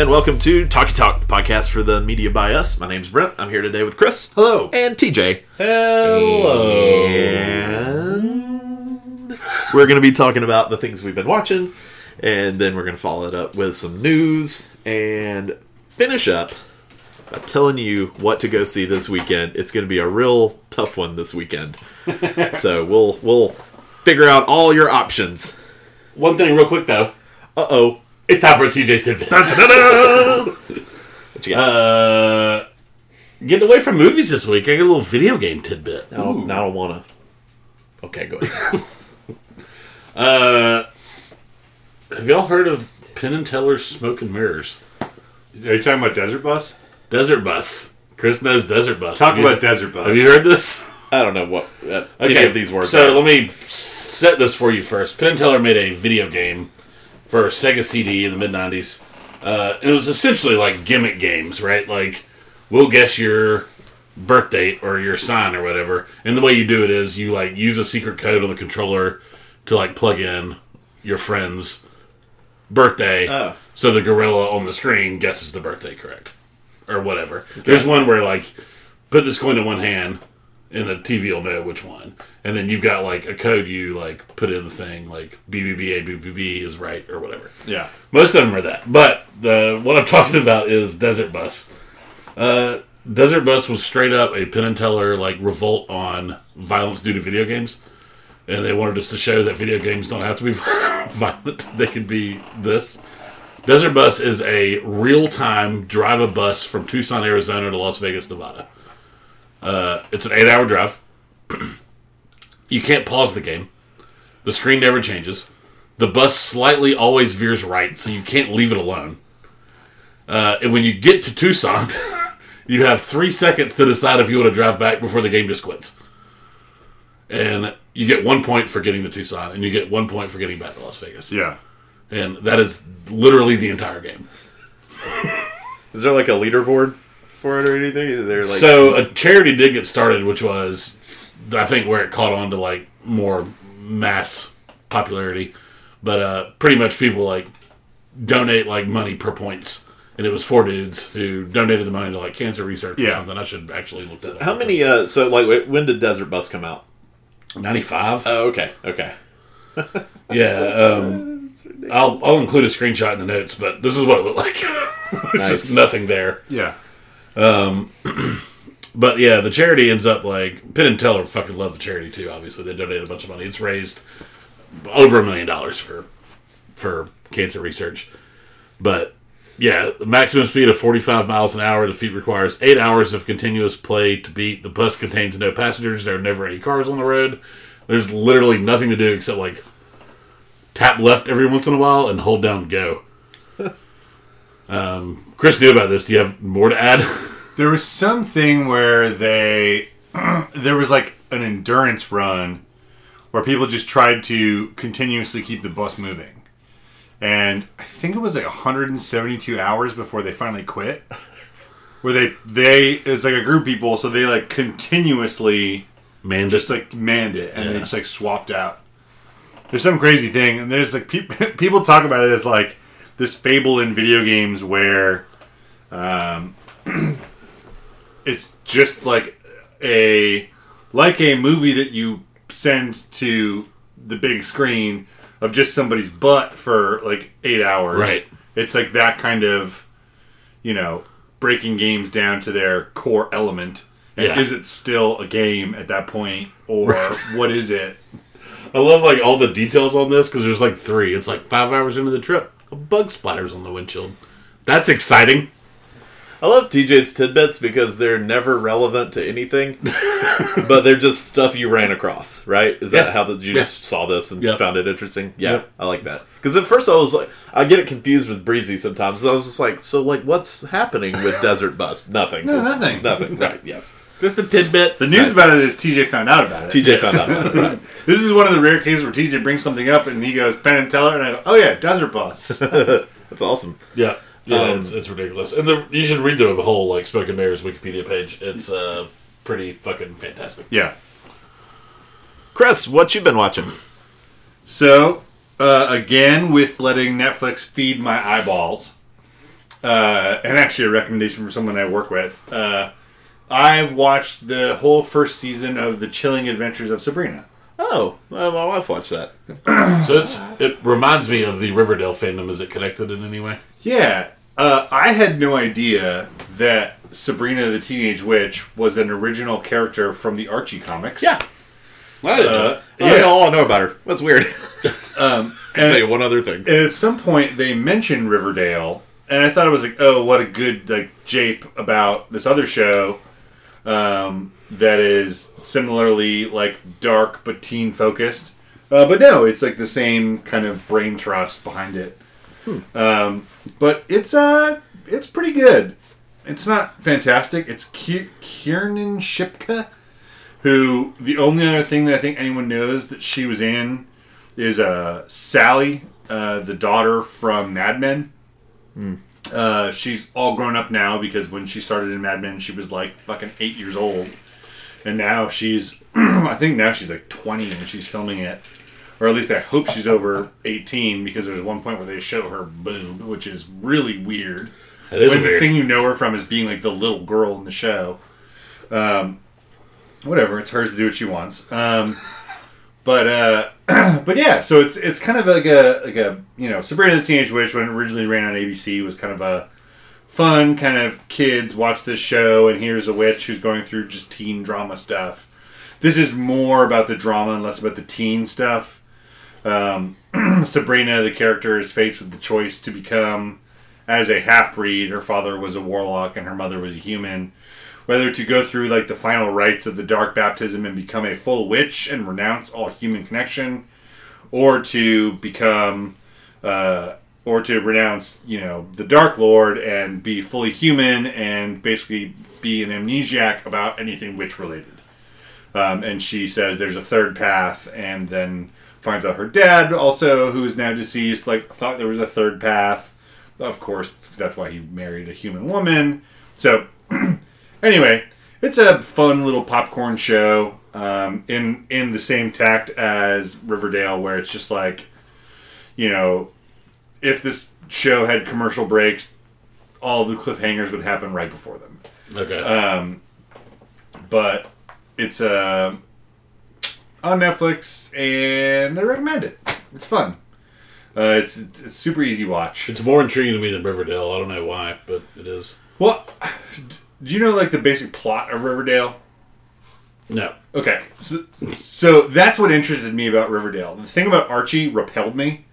And welcome to Talkie Talk, the podcast for the media by us. My name's Brent. I'm here today with Chris. Hello. And TJ. Hello. And we're going to be talking about the things we've been watching, and then we're going to follow it up with some news and finish up by telling you what to go see this weekend. It's going to be a real tough one this weekend. so we'll we'll figure out all your options. One thing, real quick though, Uh oh. It's time for a TJ's tidbit. What you got? uh, getting away from movies this week, I got a little video game tidbit. I don't, I don't want to. Okay, go ahead. Uh, have y'all heard of Penn and Teller's Smoke and Mirrors? Are you talking about Desert Bus? Desert Bus. Chris knows Desert Bus. Talk Have you- about Desert Bus. Have you heard this? I don't know what uh, any Okay, of these words So are. let me set this for you first. Penn and Teller made a video game for Sega CD in the mid '90s. Uh, and it was essentially like gimmick games, right? Like we'll guess your birth date or your sign or whatever. And the way you do it is you like use a secret code on the controller to like plug in your friend's birthday. Oh. So the gorilla on the screen guesses the birthday correct or whatever. There's one where like put this coin in one hand and the TV will know which one. And then you've got like a code you like put in the thing like BBBA BBB is right or whatever. Yeah. Most of them are that. But the what I'm talking about is Desert Bus. Uh, Desert Bus was straight up a Penn and Teller like revolt on violence due to video games, and they wanted us to show that video games don't have to be violent; they can be this. Desert Bus is a real time drive a bus from Tucson, Arizona to Las Vegas, Nevada. Uh, it's an eight hour drive. you can't pause the game. The screen never changes. The bus slightly always veers right, so you can't leave it alone. Uh, and when you get to Tucson, you have three seconds to decide if you want to drive back before the game just quits. And you get one point for getting to Tucson, and you get one point for getting back to Las Vegas. Yeah. And that is literally the entire game. Is there like a leaderboard for it or anything? Is there like so a charity did get started, which was, I think, where it caught on to like more mass popularity. But uh, pretty much people like donate like money per points, and it was four dudes who donated the money to like cancer research or Yeah. something. I should actually look that up. how many? Uh, so like, wait, when did Desert Bus come out? Ninety five. Oh, okay, okay. yeah. Um, I'll I'll include a screenshot in the notes, but this is what it looked like. Nice. Just nothing there. Yeah. But yeah, the charity ends up like Penn and Teller fucking love the charity too. Obviously, they donated a bunch of money. It's raised over a million dollars for for cancer research. But yeah, the maximum speed of 45 miles an hour. The feat requires eight hours of continuous play to beat. The bus contains no passengers. There are never any cars on the road. There's literally nothing to do except like tap left every once in a while and hold down go. um, Chris knew about this. Do you have more to add? There was something where they there was like an endurance run where people just tried to continuously keep the bus moving. And I think it was like 172 hours before they finally quit. Where they they it's like a group of people, so they like continuously Man, just like manned it and Yeah. they just like swapped out. There's some crazy thing, and there's like people people talk about it as like this fable in video games where, um, it's just like a like a movie that you send to the big screen of just somebody's butt for like eight hours. Right. It's like that kind of, you know, breaking games down to their core element. And Yeah. is it still a game at that point, or what is it? I love like all the details on this because there's like three. It's like five hours into the trip, a bug splatters on the windshield. That's exciting. I love TJ's tidbits because they're never relevant to anything, but they're just stuff you ran across, right? Is that Yeah. how that you Yeah. just saw this and Yeah. found it interesting? Yeah, Yeah. I like that. Because at first I was like, I get it confused with Breezy sometimes. I was just like, so like, what's happening with Desert Bus? Nothing. No, It's nothing. Nothing. Right? Yes. Just a tidbit. The news Nice. about it is TJ found out about it. TJ found out. About it. Right. This is one of the rare cases where TJ brings something up and he goes Penn and Teller, and I go, "Oh yeah, Desert Bus." That's awesome. Yeah, yeah, Um, it's, it's ridiculous. And the, you should read the whole like Smoke and Mirrors Wikipedia page. It's uh, pretty fucking fantastic. yeah. Chris, what you been watching? So uh, again, with letting Netflix feed my eyeballs, uh, and actually a recommendation from someone I work with. Uh, I've watched the whole first season of The Chilling Adventures of Sabrina. Oh, well, my wife watched that. So it's it reminds me of the Riverdale fandom. Is it connected in any way? Yeah, uh, I had no idea that Sabrina the Teenage Witch was an original character from the Archie comics. Yeah. I didn't know Uh, that. Oh, yeah. all know about her. That's weird. um, I'll tell you one other thing. and at some point they mentioned Riverdale, and I thought it was like, oh, what a good like jape about this other show um, that is similarly like dark but teen focused. Uh, but no, it's like the same kind of brain trust behind it. Um, but it's uh, it's pretty good. It's not fantastic. It's Ki- Kiernan Shipka, who the only other thing that I think anyone knows that she was in is uh, Sally, uh, the daughter from Mad Men. Uh, she's all grown up now because when she started in Mad Men, she was like fucking eight years old, and now she's, I think now she's like twenty and she's filming it, or at least I hope she's over eighteen because there's one point where they show her boob, which is really weird. It is when the thing you know her from is being like the little girl in the show. Um, whatever, it's hers to do what she wants. Um, but uh, but yeah, so it's it's kind of like a like a you know Sabrina the Teenage Witch when it originally ran on ABC was kind of a fun kind of kids watch this show and here's a witch who's going through just teen drama stuff. This is more about the drama and less about the teen stuff. Um, Sabrina, the character, is faced with the choice to become as a half breed. Her father was a warlock and her mother was a human. Whether to go through like the final rites of the dark baptism and become a full witch and renounce all human connection, or to become, uh, or to renounce, you know, the Dark Lord and be fully human and basically be an amnesiac about anything witch related. Um, and she says there's a third path, and then finds out her dad, also who is now deceased, like thought there was a third path. Of course, that's why he married a human woman. So, anyway, it's a fun little popcorn show um, in in the same tact as Riverdale, where it's just like, you know, if this show had commercial breaks, all the cliffhangers would happen right before them Okay. um, but it's uh, on Netflix, and I recommend it. It's fun. Uh, it's, it's it's super easy watch. it's more intriguing to me than Riverdale. I don't know why, but it is. Well, do you know like the basic plot of Riverdale? No. Okay, so, so that's what interested me about Riverdale. The thing about Archie repelled me,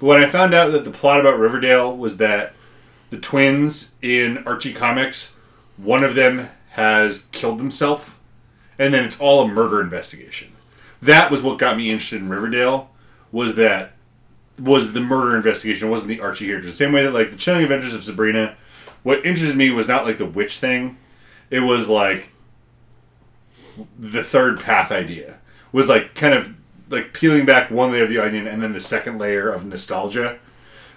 but when I found out that the plot about Riverdale was that the twins in Archie comics, one of them has killed himself, and then it's all a murder investigation. That was what got me interested in Riverdale. Was that was the murder investigation? It wasn't the Archie character. The same way that like the Chilling Adventures of Sabrina. What interested me was not like the witch thing. It was like the third path idea was like kind of like peeling back one layer of the onion and then the second layer of nostalgia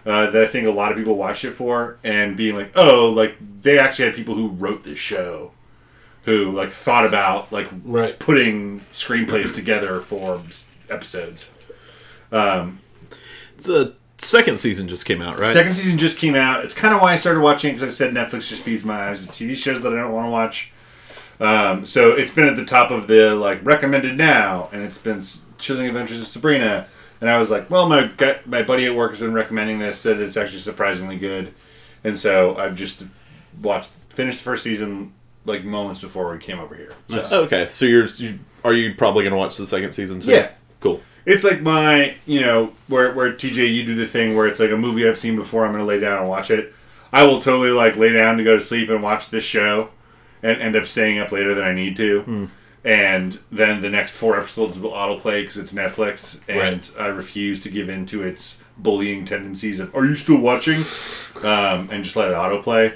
uh, that I think a lot of people watched it for and being like, oh, like they actually had people who wrote this show who like thought about like Right. putting screenplays together for episodes. It's a second season just came out, right? Second season just came out. It's kind of why I started watching because I said Netflix just feeds my eyes with TV shows that I don't want to watch. Um, so it's been at the top of the like recommended now, and it's been Chilling Adventures of Sabrina. And I was like, well, my gu- my buddy at work has been recommending this, said it's actually surprisingly good, and so I've just watched finished the first season like moments before we came over here. So. Okay, so you're you, are you probably going to watch the second season too? Yeah. Cool. It's like my, you know, where where TJ you do the thing where it's like a movie I've seen before. I'm going to lay down and watch it. I will totally like lay down to go to sleep and watch this show, and end up staying up later than I need to. Hmm. And then the next four episodes will autoplay because it's Netflix, and I refuse to give in to its bullying tendencies of "Are you still watching?" um, and just let it autoplay.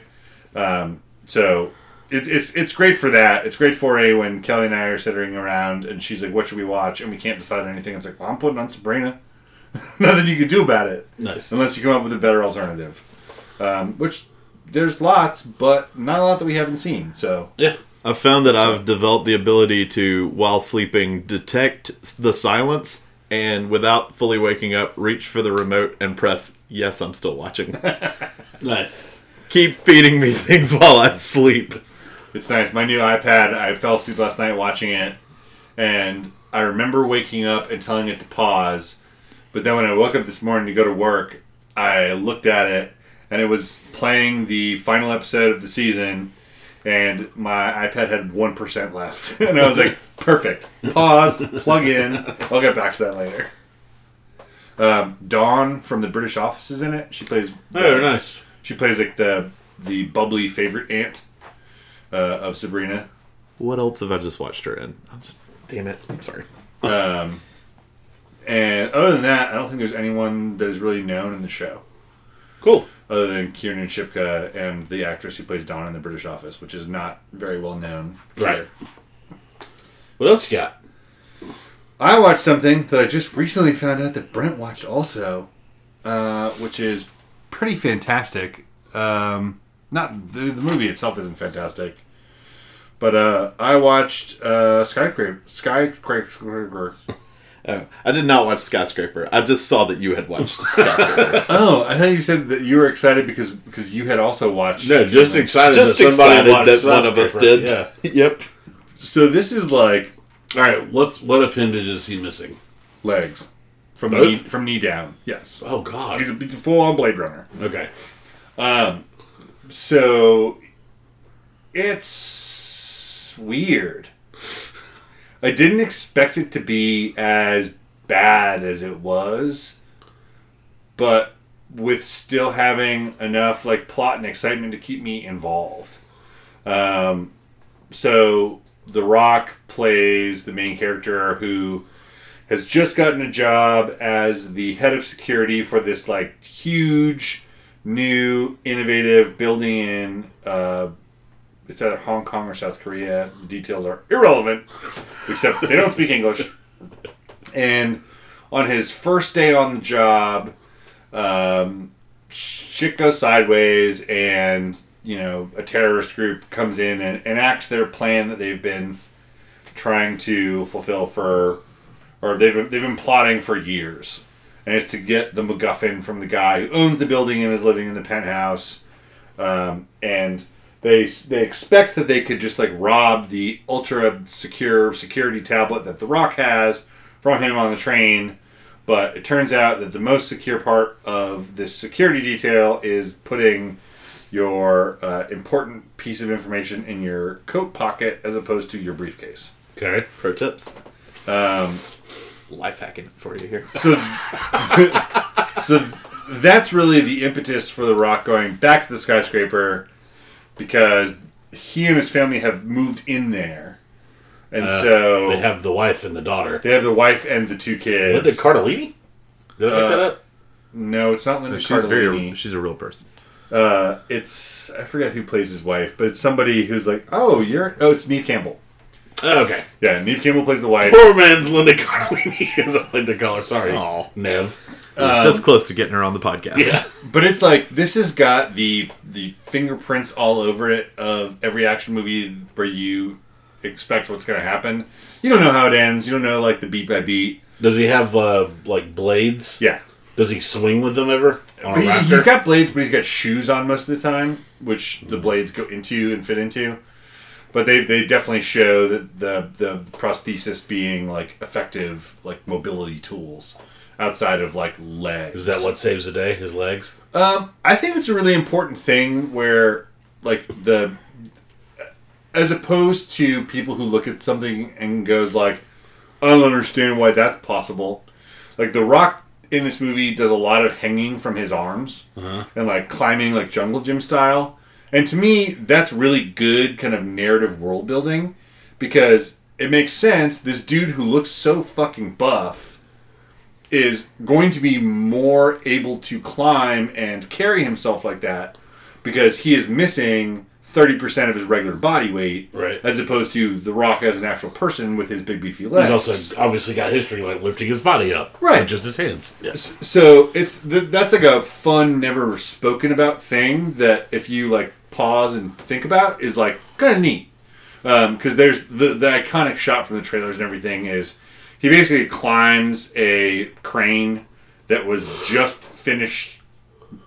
Um, so it, it's it's great for that. It's great for a when Kelly and I are sitting around and she's like, "What should we watch?" and we can't decide on anything. It's like, "Well, I'm putting on Sabrina." Nothing you can do about it Nice. unless you come up with a better alternative. Um, which there's lots, but not a lot that we haven't seen. So Yeah. I've found that I've developed the ability to, while sleeping, detect the silence and without fully waking up, reach for the remote and press yes, I'm still watching. Nice. Keep feeding me things while I sleep. It's nice. My new iPad, I fell asleep last night watching it, and I remember waking up and telling it to pause. But then when I woke up this morning to go to work, I looked at it, and it was playing the final episode of the season, and my iPad had 1% left. and I was like, perfect. Pause, plug in. I'll get back to that later. Um, Dawn from the British Office is in it. She plays. Oh, nice. She plays like the the bubbly favorite aunt uh, of Sabrina. What else have I just watched her in? I'm just, damn it. I'm sorry. Um, and other than that, I don't think there's anyone that is really known in the show, Cool. Other than Kiernan Shipka and the actress who plays Dawn in the British Office, which is not very well known. Right. either. What else you got? I watched something that I just recently found out that Brent watched also, uh, which is pretty fantastic. Um, not the, the movie itself isn't fantastic, but uh, I watched uh, Skyscraper. Skyscraper. Oh, I did not watch Skyscraper. I just saw that you had watched Skyscraper. Oh, I thought you said that you were excited because because you had also watched. No, just something. excited just that somebody excited watched that one of us did. Yeah. yep. So this is like All right. What's what appendage is he missing? legs from Both? knee, from knee down. Yes, Oh God. he's a, he's a full on Blade Runner. Okay. Um, so it's weird. I didn't expect it to be as bad as it was, but with still having enough like plot and excitement to keep me involved. Um, so The Rock plays the main character who has just gotten a job as the head of security for this like huge new innovative building in uh, it's either Hong Kong or South Korea. Details are irrelevant, except they don't speak English. And on his first day on the job, um, shit goes sideways, and you know a terrorist group comes in and enacts their plan that they've been trying to fulfill for, or they've been, they've been plotting for years, and it's to get the MacGuffin from the guy who owns the building and is living in the penthouse, um, and they they expect that they could just like rob the ultra secure security tablet that the Rock has from him on the train. But it turns out that the most secure part of this security detail is putting your uh, important piece of information in your coat pocket as opposed to your briefcase. Okay. Pro tips. Um, Life hacking for you here. so, so that's really the impetus for the Rock going back to the skyscraper because he and his family have moved in there, and Uh, so They have the wife and the daughter. they have the wife and the two kids. Linda Cardellini? Did I make Uh, that up? no, it's not Linda She's very. Cardellini. She's a real person. Uh, it's I forget who plays his wife, but it's somebody who's like, oh, you're oh, it's Neve Campbell. Oh, okay. Yeah, Neve Campbell plays the wife. Poor man's Linda Cardellini is a Linda caller. Sorry. Aw. Nev. That's close to getting her on the podcast. Yeah. But it's like this has got the the fingerprints all over it of every action movie where you expect what's going to happen. You don't know how it ends. You don't know like the beat by beat. Does he have uh, like blades? Yeah, Does he swing with them ever on a he, he's got blades, but he's got shoes on most of the time, which the blades go into and fit into. But they, they definitely show that the the prosthesis being like effective like mobility tools outside of like legs. Is that what saves the day? His legs? Um, I think it's a really important thing where, like, the as opposed to people who look at something and goes like, I don't understand why that's possible. Like the Rock in this movie does a lot of hanging from his arms and like climbing like jungle gym style, and to me that's really good kind of narrative world building because it makes sense. This dude who looks so fucking buff is going to be more able to climb and carry himself like that because he is missing 30% of his regular body weight Right. as opposed to the rock as an actual person with his big beefy legs He's also obviously got history like lifting his body up. Right. Just his hands. Yes. so it's that's like a fun never spoken about thing that if you like pause and think about is like kind of neat um, because there's the, the iconic shot from the trailers and everything is he basically climbs a crane that was just finished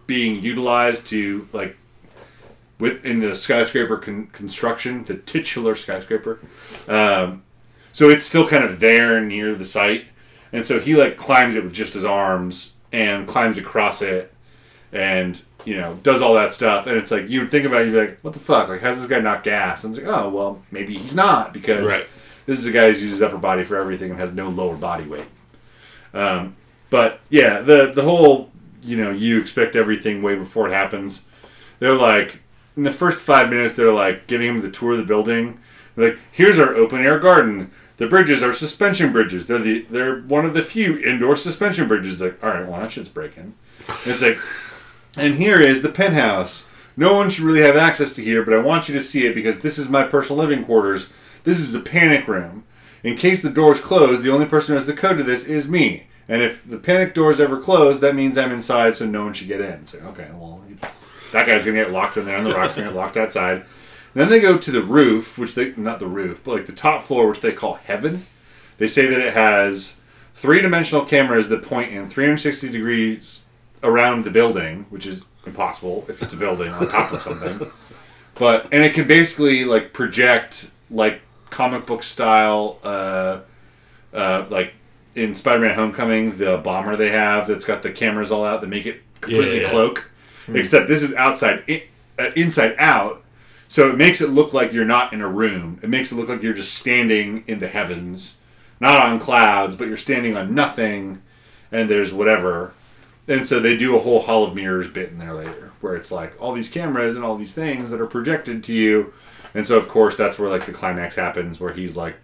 being utilized to like within the skyscraper con- construction, the titular skyscraper. Um, so it's still kind of there near the site, and so he like climbs it with just his arms and climbs across it, and you know does all that stuff. And it's like you think about it, you'd be like, what the fuck? Like, how's this guy not gas? And it's like, oh well, maybe he's not because Right. This is a guy who uses upper body for everything and has no lower body weight. Um, but yeah, the the whole you know you expect everything way before it happens. They're like in the first five minutes, they're like giving him the tour of the building. They're like, here's our open air garden. The bridges are suspension bridges. They're the they're one of the few indoor suspension bridges. Like, all right, well that shit's breaking. It's like, and here is the penthouse. No one should really have access to here, but I want you to see it because this is my personal living quarters. This is a panic room. In case the doors close, the only person who has the code to this is me. And if the panic doors ever close, that means I'm inside, so no one should get in. Like, okay, well, that guy's gonna get locked in there, and the rock's gonna get locked outside. then they go to the roof, which they not the roof, but like the top floor, which they call heaven. They say that it has three dimensional cameras that point in 360 degrees around the building, which is impossible if it's a building on top of something. But and it can basically like project like comic book style, uh, uh, like in Spider-Man: Homecoming, the bomber they have that's got the cameras all out that make it completely Yeah, yeah. cloak. Except this is outside, i uh, inside out. So it makes it look like you're not in a room. It makes it look like you're just standing in the heavens, not on clouds, but you're standing on nothing, and there's whatever. And so they do a whole Hall of Mirrors bit in there later, where it's like all these cameras and all these things that are projected to you. And so, of course, that's where like the climax happens, where he's like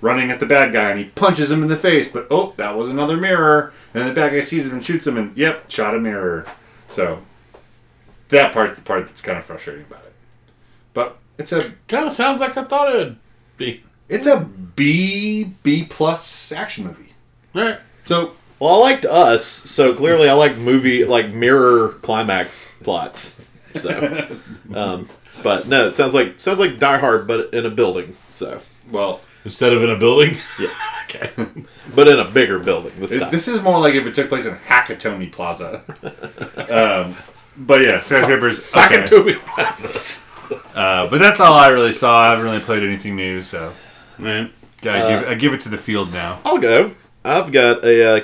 running at the bad guy and he punches him in the face, but oh, that was another mirror. And the bad guy sees him and shoots him, and yep, shot a mirror. So that part's the part that's kind of frustrating about it. But it's a Kind of sounds like I thought it'd be. it's a B B plus action movie. All right. So Well, I liked Us, so clearly I like movie like mirror climax plots. So, um, but no, it sounds like sounds like Die Hard, but in a building. So, well, Instead of in a building. yeah, Okay. but in a bigger building this it- time. this is more like if it took place in Nakatomi Plaza. um, but yeah, skyscrapers. Sock okay. it to me. Uh, but that's all I really saw. I haven't really played anything new, so Man. I give, I give it to the field now. I'll go. I've got a uh,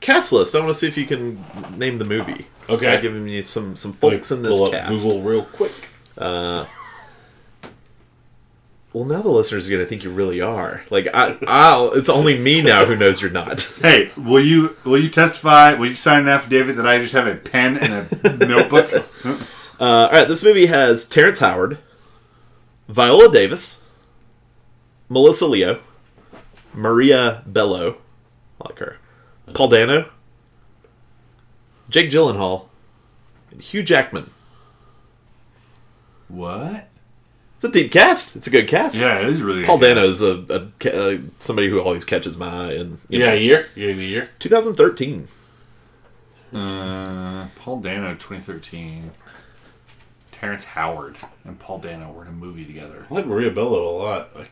cast list. I want to see if you can name the movie. Okay. I've given you some some folks in this Pull up cast. Google real quick. Uh, well, now the listeners are going to think you really are. Like I, I'll. It's only me now who knows you're not. Hey, will you will you testify? Will you sign an affidavit that I just have a pen and a notebook? Uh, all right, this movie has Terrence Howard, Viola Davis, Melissa Leo, Maria Bello, I like her, Paul Dano, Jake Gyllenhaal, and Hugh Jackman. What? It's a deep cast. It's a good cast. Yeah, it is really. Paul. Dano is a, a ca- uh, somebody who always catches my eye. And you Yeah, know, a year. You gave a year. 2013. Uh, Paul Dano, 2013. Terrence Howard and Paul Dano were in a movie together. I like Maria Bello a lot. I,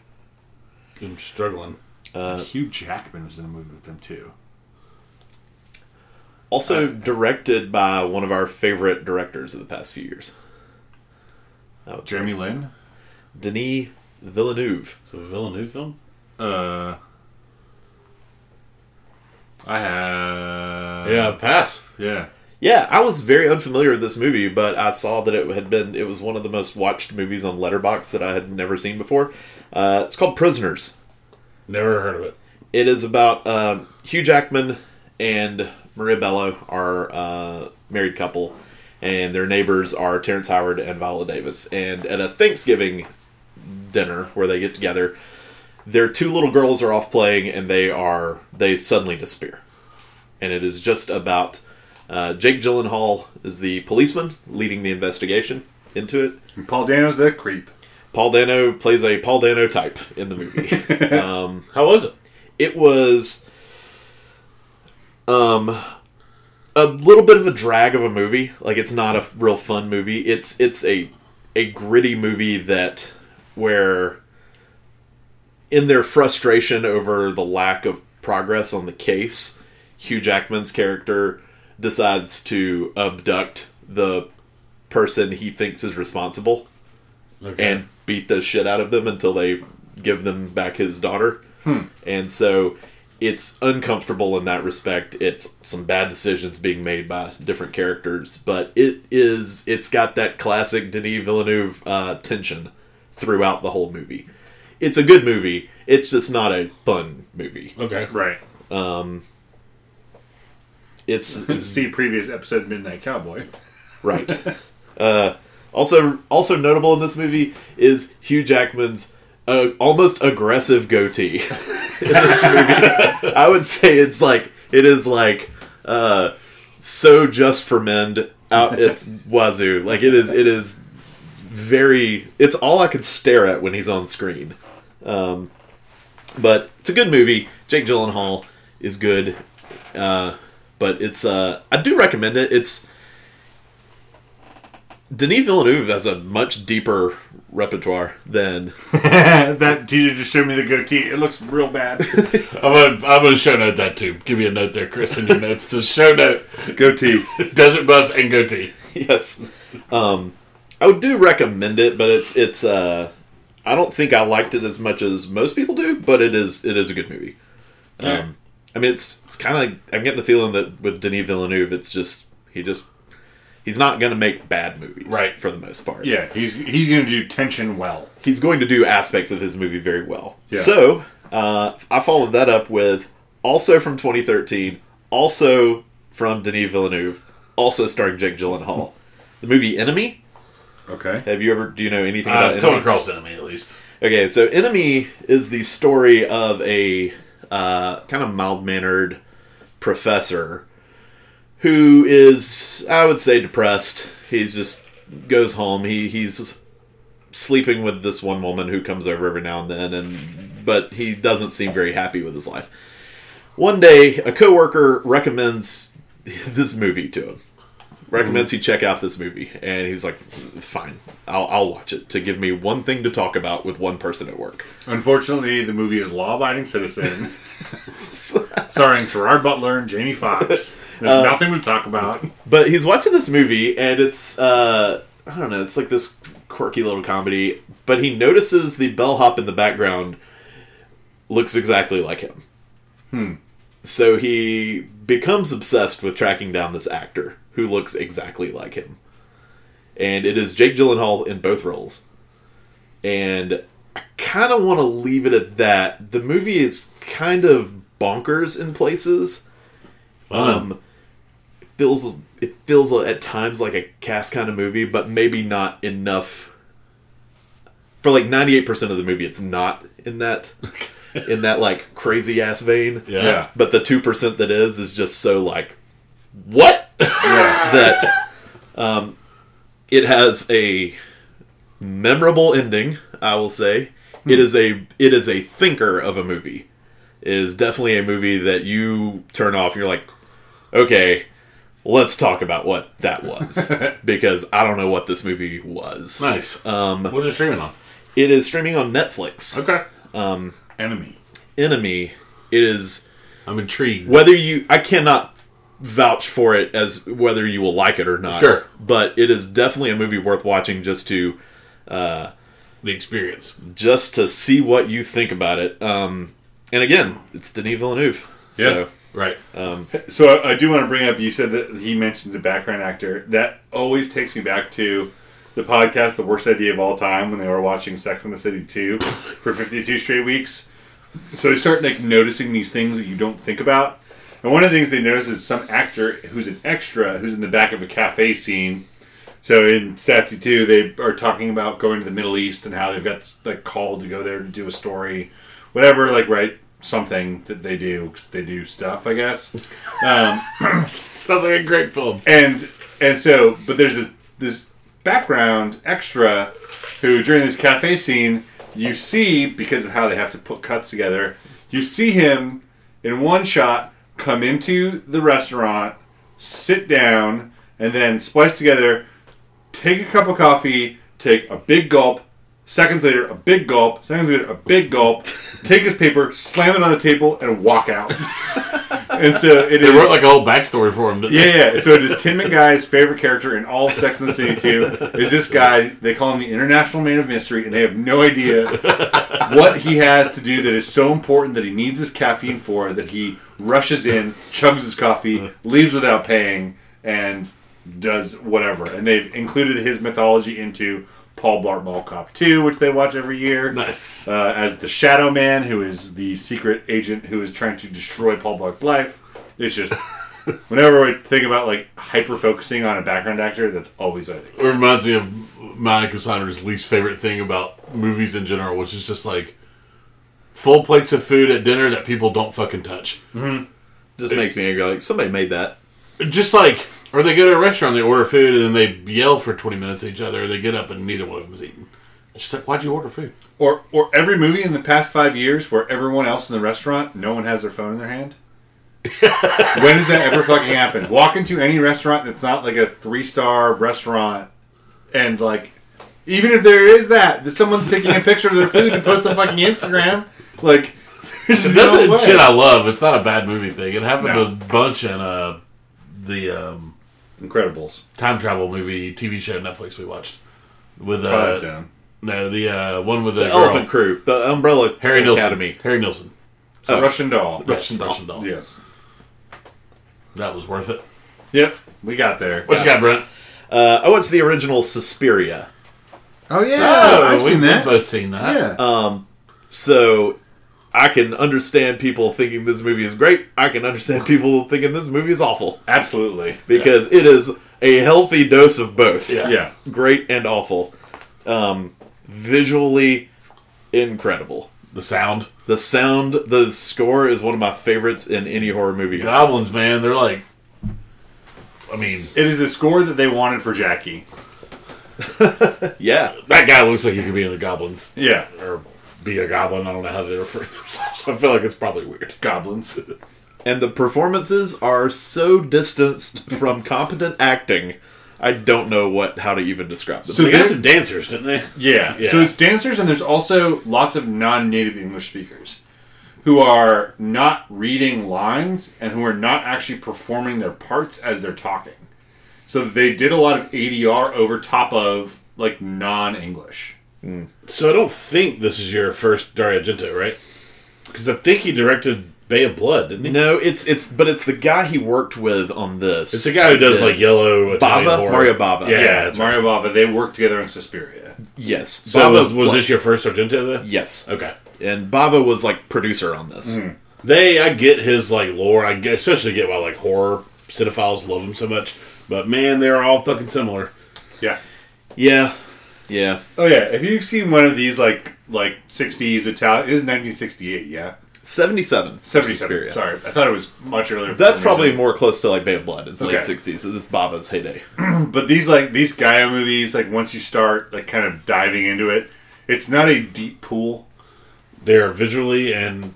I'm struggling. Uh, Hugh Jackman was in a movie with them too. Also directed by one of our favorite directors of the past few years. I say Jeremy Lin. Denis Villeneuve. So Villeneuve film. Uh, I have. yeah, pass. Yeah. Yeah, I was very unfamiliar with this movie, but I saw that it had been it was one of the most watched movies on Letterboxd that I had never seen before. Uh, it's called Prisoners. Never heard of it. It is about um, Hugh Jackman and Maria Bello are a married couple, and their neighbors are Terrence Howard and Viola Davis. And at a Thanksgiving dinner where they get together, their two little girls are off playing, and they are they suddenly disappear. And it is just about uh, Jake Gyllenhaal is the policeman leading the investigation into it. And Paul Dano's the creep. Paul Dano plays a Paul Dano type in the movie. um, How was it? it was um a little bit of a drag of a movie like it's not a real fun movie it's it's a a gritty movie that where in their frustration over the lack of progress on the case Hugh Jackman's character decides to abduct the person he thinks is responsible Okay. and beat the shit out of them until they give them back his daughter. Hmm. And so it's uncomfortable in that respect. It's some bad decisions being made by different characters, but it is it's got that classic Denis Villeneuve uh, tension throughout the whole movie. It's a good movie. It's just not a fun movie. okay. Right. Um, it's See previous episode Midnight Cowboy. Right. uh, also, also notable in this movie is Hugh Jackman's uh, almost aggressive goatee in this movie. I would say it's like it is like uh, so just for men out. It's wazoo. Like it is. It is very. It's all I could stare at when he's on screen. Um, but it's a good movie. Jake Gyllenhaal is good. Uh, but it's uh, I do recommend it. It's Denis Villeneuve has a much deeper repertoire than that teacher just showed me the goatee. It looks real bad. I'm gonna, I'm gonna show note that too. Give me a note there, Chris, in your notes. The show note, goatee. Desert Bus and Goatee. yes. Um, I would do recommend it, but it's it's uh, I don't think I liked it as much as most people do, but it is it is a good movie. Um, I mean, it's it's kind of I'm getting the feeling that with Denis Villeneuve, it's just he just he's not going to make bad movies, Right. For the most part, Yeah, he's he's gonna do tension well. he's going to do aspects of his movie very well. Yeah. So uh, I followed that up with also from 2013, also from Denis Villeneuve, also starring Jake Gyllenhaal, the movie Enemy. Okay. Have you ever? Do you know anything about Uh, come Enemy? across enemy at least. Okay, so Enemy is the story of a uh, kind of mild mannered professor who is, I would say, depressed. He's just goes home. He he's sleeping with this one woman who comes over every now and then, and but he doesn't seem very happy with his life. One day, a coworker recommends this movie to him. Recommends he check out this movie, and he's like, "Fine, I'll, I'll watch it." To give me one thing to talk about with one person at work. Unfortunately, the movie is Law Abiding Citizen, starring Gerard Butler and Jamie Foxx. There's nothing to talk about. But he's watching this movie, and it's uh, I don't know, it's like this quirky little comedy. But he notices the bellhop in the background looks exactly like him. Hmm. So he becomes obsessed with tracking down this actor who looks exactly like him, and it is Jake Gyllenhaal in both roles. And I kind of want to leave it at that. The movie is kind of bonkers in places. Um, it feels it feels at times like a cast kind of movie, but maybe not enough. For like ninety eight percent of the movie, it's not in that in that like crazy ass vein. Yeah. Yeah. But the two percent that is is just so like what Yeah. that um, it has a memorable ending. I will say it is a it is a thinker of a movie. It is definitely a movie that you turn off. You're like, okay, let's talk about what that was because I don't know what this movie was. Nice. Um, What's it streaming on? it is streaming on Netflix. Okay. Um, Enemy. Enemy. It is I'm intrigued. whether you I cannot vouch for it as whether you will like it or not. Sure. But it is definitely a movie worth watching just to Uh, The experience. just to see what you think about it. Um and again, it's Denis Villeneuve. Yeah. So Right. Um, so I, I do want to bring up. You said that he mentions a background actor. That always takes me back to the podcast, "The Worst Idea of All Time," when they were watching Sex and the City two for fifty-two straight weeks. So they start like noticing these things that you don't think about. And one of the things they notice is some actor who's an extra who's in the back of a cafe scene. So in Satsy 2, they are talking about going to the Middle East and how they've got this, like called to go there to do a story, whatever, like write something that they do 'cause they do stuff, I guess. Um, Sounds like a great film. and and so but there's a, this background extra who during this cafe scene you see because of how they have to put cuts together you see him in one shot come into the restaurant sit down and then splice together take a cup of coffee take a big gulp seconds later a big gulp seconds later a big gulp take his paper slam it on the table and walk out and so it They is. wrote like a whole backstory for him. Didn't yeah, they? yeah. So it is Tim and Guy's favorite character in all of Sex and the City 2 is this guy. They call him the International Man of Mystery, and they have no idea what he has to do that is so important that he needs his caffeine for that he rushes in, chugs his coffee, leaves without paying, and does whatever. And they've included his mythology into Paul Blart Mall Cop 2, which they watch every year. Nice. Uh, as the Shadow Man, who is the secret agent who is trying to destroy Paul Blart's life. It's just whenever I think about like hyper focusing on a background actor, that's always what I think. It reminds me of Monica Saunders' least favorite thing about movies in general, which is just like full plates of food at dinner that people don't fucking touch. Just makes me angry. Like somebody made that. Just like, or they go to a restaurant, they order food, and then they yell for 20 minutes at each other, they get up and neither one of them is eating. It's just like, why'd you order food? Or or every movie in the past five years where everyone else in the restaurant, no one has their phone in their hand. when does that ever fucking happen? Walk into any restaurant that's not like a three star restaurant, and like, even if there is that, that someone's taking a picture of their food and post on fucking Instagram, like, there's That's no way. shit I love. It's not a bad movie thing. It happened No. a bunch in uh, the um, Incredibles, time travel movie TV show Netflix we watched with Twilight uh, Zone. no the uh, one with the, The girl, Elephant Crew, the Umbrella Harry Nilsson. Academy. Harry Nilsson. So Oh. Russian Doll. Russian, Russian doll. Yes. That was worth it. Yep. We got there. What you got, Brent? Uh, I to the original Suspiria. Oh yeah, Oh, I've we've seen that. both seen that. Yeah. Um, so I can understand people thinking this movie is great. I can understand people thinking this movie is awful Absolutely. because it is a healthy dose of both. Yeah. Yeah. Great and awful. Um, visually incredible. The sound. The sound, the score is one of my favorites in any horror movie. Goblins, man, they're like. I mean, It is the score that they wanted for Jackie. Yeah. that guy looks like he could be in the Goblins Yeah. or be a goblin. I don't know how they refer to themselves. I feel like it's probably weird. Goblins. And the performances are so distanced from competent acting. I don't know what how to even describe them. So They got they're- some dancers, didn't they? Yeah. Yeah. So it's dancers, and there's also lots of non-native English speakers who are not reading lines and who are not actually performing their parts as they're talking. So they did a lot of ADR over top of like non-English. So I don't think this is your first Dario Argento, right? Because I think he directed Bay of Blood, didn't he? no, it's it's but it's the guy he worked with on this. It's the guy who does Yeah. like yellow Italian Bava? horror. Mario Bava. Yeah, Yeah, that's right. Mario Bava. They worked together in Suspiria. yes. So Bava was, was this your first Argento then? Yes. Okay. And Bava was like producer on this. Mm-hmm. They, I get his like lore. I get, especially get why like horror cinephiles love him so much. But man, they're all fucking similar. Yeah. Yeah. Yeah. Oh yeah. If you've seen one of these like like '60s Italian, it is 1968. Yeah. 77. 77. Suspiria. Sorry, I thought it was much earlier. That's probably reason. more close to like Bay of Blood. It's the late 60s. So this is Bava's heyday. But these like these giallo movies, like once you start like kind of diving into it, it's not a deep pool, They are visually and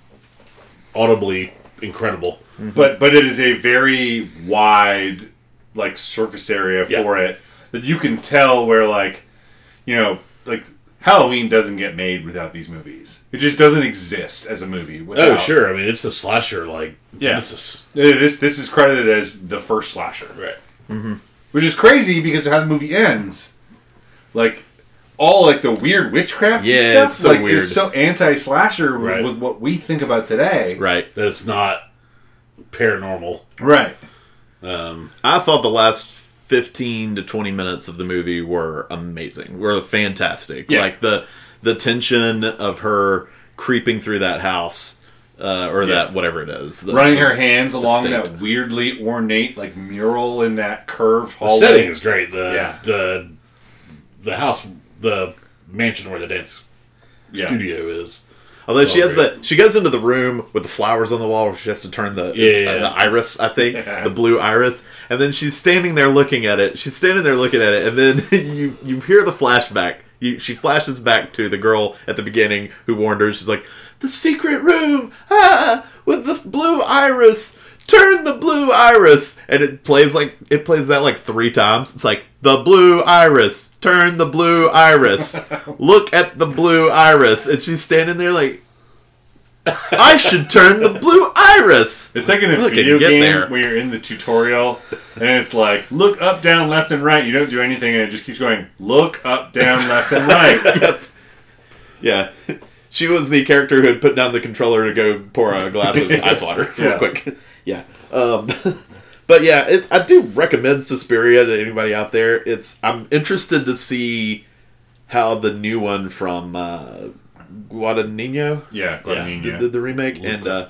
audibly incredible. Mm-hmm. but but it is a very wide like surface area Yeah. for it that you can tell where like you know like Halloween doesn't get made without these movies. It just doesn't exist as a movie. Without, Oh, sure. I mean, it's the slasher like Yeah. genesis. This this is credited as the first slasher. Right. which is crazy because of how the movie ends. Like all like the weird witchcraft. Yeah, and stuff, it's so like, weird. It's so anti-slasher Right. with what we think about today. Right. That it's not paranormal. Right. Um, I thought the last 15 to 20 minutes of the movie were amazing. Were fantastic. Yeah. Like the the tension of her creeping through that house uh, or that whatever it is. The- Running her hands along state. that weirdly ornate like mural in that curved the hallway. setting is great. The Yeah. the the house, the mansion where the dance Yeah. studio is. Although she Oh, has that, she goes into the room with the flowers on the wall. Where she has to turn the Yeah, yeah. the iris, I think, the blue iris, and then she's standing there looking at it. She's standing there looking at it, and then you you hear the flashback. You, she flashes back to the girl at the beginning who warned her. She's like, "The secret room, ah, with the blue iris." Turn the blue iris, and it plays like it plays that like three times. It's like the blue iris. Turn the blue iris. Look at the blue iris, and she's standing there like, I should turn the blue iris. It's like in a Look, video game there. where you're in the tutorial and it's like look up, down, left, and right. You don't do anything, and it just keeps going. Look up, down, left, and right. yep. Yeah. She was the character who had put down the controller to go pour a glass of ice water real Yeah. quick. Yeah. Um, but yeah, it, I do recommend Suspiria to anybody out there. It's I'm interested to see how the new one from uh, Guadagnino Yeah, Guadagnino. did the remake, and uh,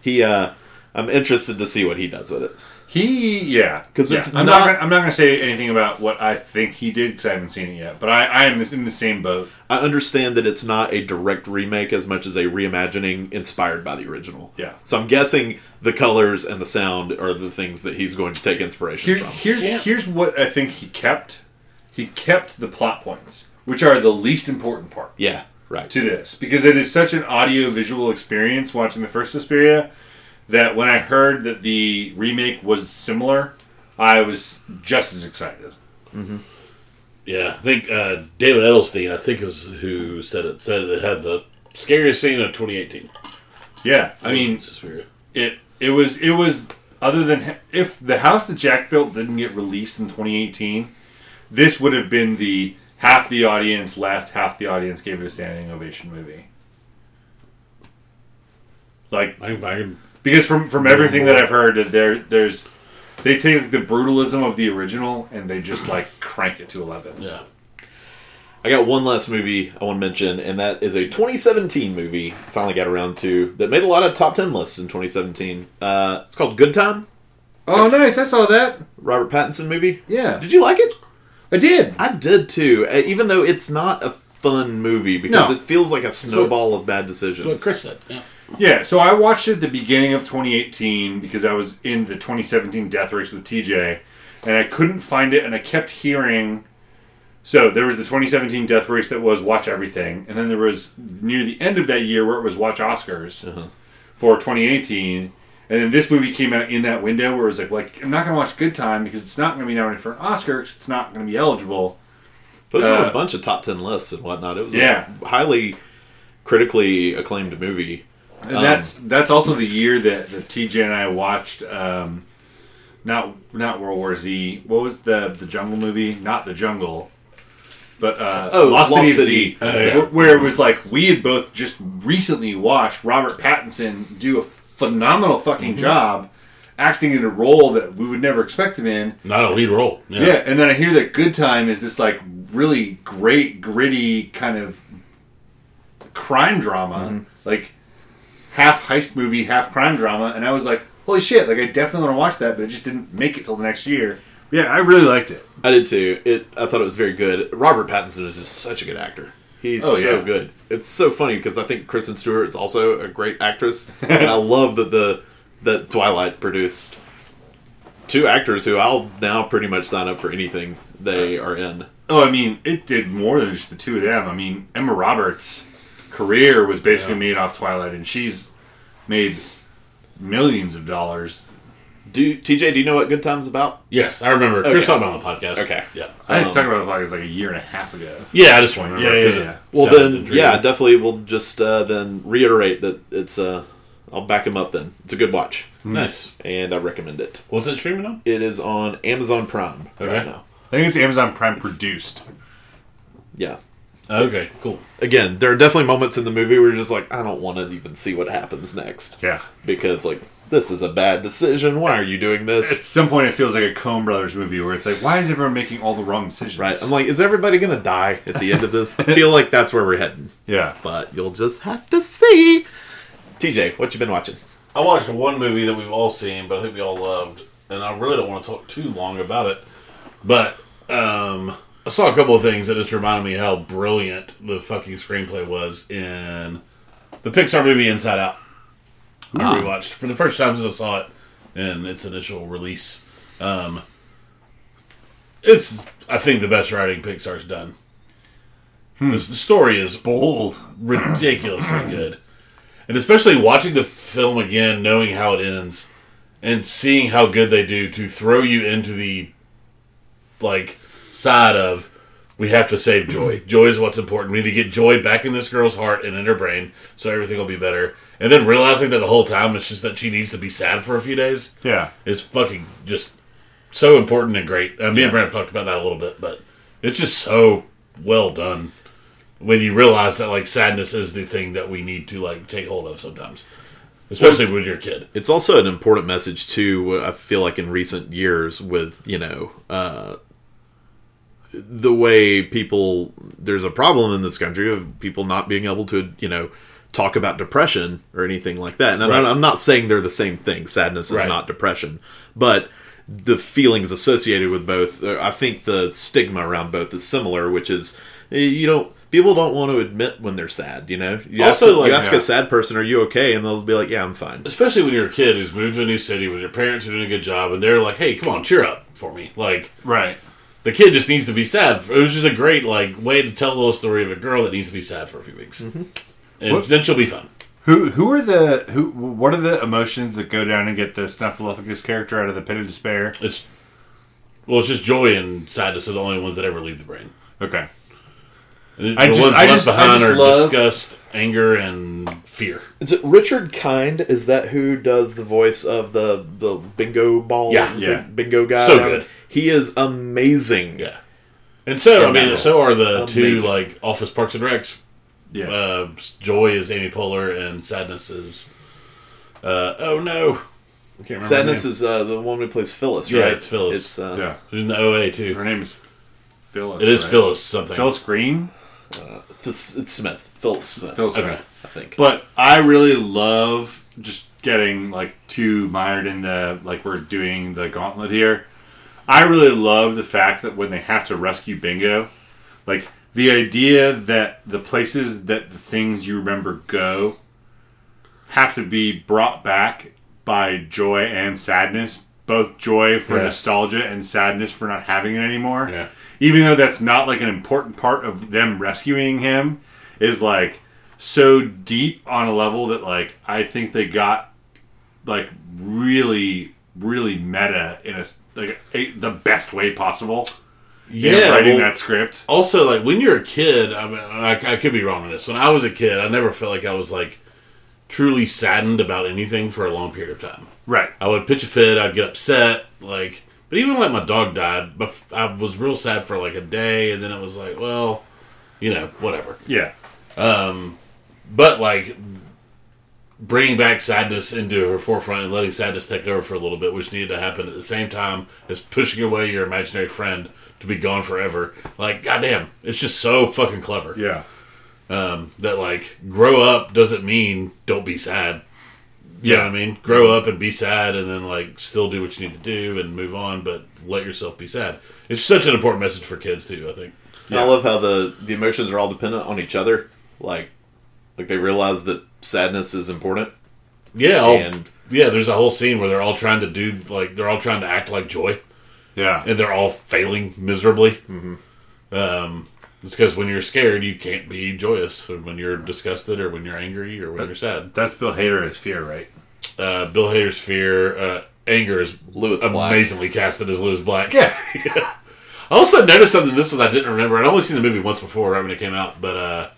he uh, I'm interested to see what he does with it. He, yeah, 'Cause yeah. it's I'm not- not. Gonna, I'm not going to say anything about what I think he did because I haven't seen it yet. But I, I am in the same boat. I understand that it's not a direct remake as much as a reimagining inspired by the original. Yeah. So I'm guessing the colors and the sound are the things that he's going to take inspiration Here, from. here's Yeah. here's what I think he kept. He kept the plot points, which are the least important part Yeah, right. to this, because it is such an audio visual experience watching the first Suspiria that when I heard that the remake was similar, I was just as excited. Yeah, I think uh, David Edelstein, I think, is who said it. Said it had the scariest scene of 2018. Yeah, I mean, Suspiria. it it was it was other than if the house that Jack built didn't get released in 2018, this would have been the half the audience left, half the audience gave it a standing ovation movie. Like I, I can, because from from everything that I've heard, there there's they take the brutalism of the original and they just like crank it to 11. yeah. I got one last movie I want to mention, and that is a 2017 movie. Finally got around to that made a lot of top 10 lists in 2017. Uh, it's called Good Time. Oh, nice! I saw that. Robert Pattinson movie. Yeah, Did you like it? I did. I did too. uh, Even though it's not a fun movie because No. it feels like a snowball of bad decisions. That's what Chris said. Yeah. Yeah, so I watched it at the beginning of 2018 because I was in the 2017 Death Race with TJ, and I couldn't find it, and I kept hearing. So there was the 2017 Death Race that was Watch Everything, and then there was near the end of that year where it was Watch Oscars for 2018, and then this movie came out in that window where it was like, like I'm not going to watch Good Time because it's not going to be nominated for an Oscar, it's not going to be eligible. But it was on Uh, a bunch of top 10 lists and whatnot. It was Yeah. a highly critically acclaimed movie. And Um, that's that's also the year that, that TJ and I watched um, not not World War Z. What was the the jungle movie? Not the jungle, but uh, Oh, Lost, Lost City, City. Z, Oh, yeah. where- it was like we had both just recently watched Robert Pattinson do a phenomenal fucking job acting in a role that we would never expect him in. Not a lead role. Yeah. Yeah, and then I hear that Good Time is this like really great, gritty kind of crime drama, Mm-hmm. like half heist movie, half crime drama, and I was like, holy shit! Like I definitely want to watch that, but it just didn't make it till the next year. But yeah, I really liked it. I did too. It I thought it was very good. Robert Pattinson is just such a good actor. He's Oh, so yeah. good. It's so funny because I think Kristen Stewart is also a great actress, and I love that the that Twilight produced two actors who I'll now pretty much sign up for anything they are in. Oh, I mean, it did more than just the two of them. I mean, Emma Roberts' career was basically made off Twilight, and she's made millions of dollars. Do TJ? Do you know what Good Time's about? Yes, I remember. Chris Okay. talked about it on the podcast. Okay. Yeah. I had Um, talked about it like, like a year and a half ago. Yeah, I just remember. Yeah, yeah, 'cause it yeah. Well, then, intriguing. yeah, definitely. We'll just uh, then reiterate that it's. Uh, I'll back him up. Then it's a good watch, Nice. and I recommend it. What's it streaming on? It is on Amazon Prime right Okay. now. I think it's Amazon Prime produced. Yeah. Okay, cool. Again, there are definitely moments in the movie where you're just like, I don't want to even see what happens next Yeah. because like this is a bad decision. Why are you doing this? At some point, it feels like a Coen Brothers movie where it's like, why is everyone making all the wrong decisions? Right. I'm like, is everybody gonna die at the end of this? I feel like that's where we're heading, yeah. but you'll just have to see. TJ, what you been watching? I watched one movie that we've all seen, but I think we all loved, and I really don't want to talk too long about it. But um, I saw a couple of things that just reminded me how brilliant the fucking screenplay was in the Pixar movie Inside Out. I rewatched for the first time since I saw it in its initial release. Um, it's, I think, the best writing Pixar's done. The, the story is Bold. ridiculously good. And especially watching the film again, knowing how it ends, and seeing how good they do to throw you into the like side of we have to save Joy. Joy is what's important. We need to get Joy back in this girl's heart and in her brain, so everything will be better. And then realizing that the whole time it's just that she needs to be sad for a few days Yeah. is fucking just so important and great. Uh, me and Brent have talked about that a little bit, but it's just so well done when you realize that like sadness is the thing that we need to like take hold of sometimes, especially when you're a kid. It's also an important message too. I feel like in recent years, with you know, uh, the way people there's a problem in this country of people not being able to you know talk about depression or anything like that. And I'm, Right. I'm not saying they're the same thing. Sadness is Right. not depression, but the feelings associated with both. uh, I think the stigma around both is similar, which is eh, you don't. People don't want to admit when they're sad, you know. You Also, ask, like- you ask yeah. a sad person, "Are you okay?" and they'll be like, "Yeah, I'm fine." Especially when you're a kid who's moved to a new city with your parents are doing a good job and they're like, "Hey, come on, cheer up for me." Like Right. The kid just needs to be sad. It was just a great like way to tell a little story of a girl that needs to be sad for a few weeks, mm-hmm. and What- then she'll be fun. Who who are the who? What are the emotions that go down and get the Snuffleupagus character out of the pit of despair? It's well, it's just joy and sadness are the only ones that ever leave the brain. Okay. The I the just- ones I left just- I behind just are love- disgust, anger, and fear. Is it Richard Kind? Is that who does the voice of the the bingo ball? Yeah. the Yeah. bingo guy. So good. He is amazing. Yeah, and so I mean, that so are the two like Office Parks and Recs. Yeah. Uh, joy is Amy Poehler, and sadness is. Uh, oh no, I can't remember. Sadness is uh, the one who plays Phyllis, Yeah, right? it's Phyllis. It's, uh, yeah. She's in the OA too. Her name is Phyllis. It is right? Phyllis something. Phyllis Green. Phyllis- it's Smith. Phyllis Smith. Phyllis Okay. I think. But I really love just getting like too mired in the like we're doing the gauntlet here. I really love the fact that when they have to rescue Bingo, like the idea that the places that the things you remember go have to be brought back by joy and sadness. Both joy for Yeah. nostalgia and sadness for not having it anymore. Yeah. Even though that's not like an important part of them rescuing him, is like so deep on a level that like I think they got like really really meta in a like a, the best way possible. Yeah, writing well, that script. also like when you're a kid i mean I, I could be wrong on this when i was a kid i never felt like i was like truly saddened about anything for a long period of time Right. i would pitch a fit i'd get upset like but even like my dog died but i was real sad for like a day and then it was like well you know whatever Yeah. But like bringing back sadness into her forefront and letting sadness take over for a little bit, which needed to happen at the same time as pushing away your imaginary friend to be gone forever. Like, goddamn, it's just so fucking clever. Yeah. Um, that like grow up doesn't mean don't be sad. You know Yeah. what I mean? Grow up and be sad, and then like still do what you need to do and move on, but let yourself be sad. It's such an important message for kids too. I think. And I love how the the emotions are all dependent on each other. Like, like they realize that sadness is important. Yeah, all- And- yeah. There's a whole scene where they're all trying to do like they're all trying to act like joy. Yeah. and they're all failing miserably. Um, it's because when you're scared, you can't be joyous. When you're disgusted, or when you're angry, or when you're sad. That's Bill Hader as fear, right? Uh, Bill Hader's fear, uh, anger is Lewis Black. amazingly casted as Lewis Black. Yeah. I also noticed something. This one I didn't remember. I'd only seen the movie once before, right when it came out. But uh,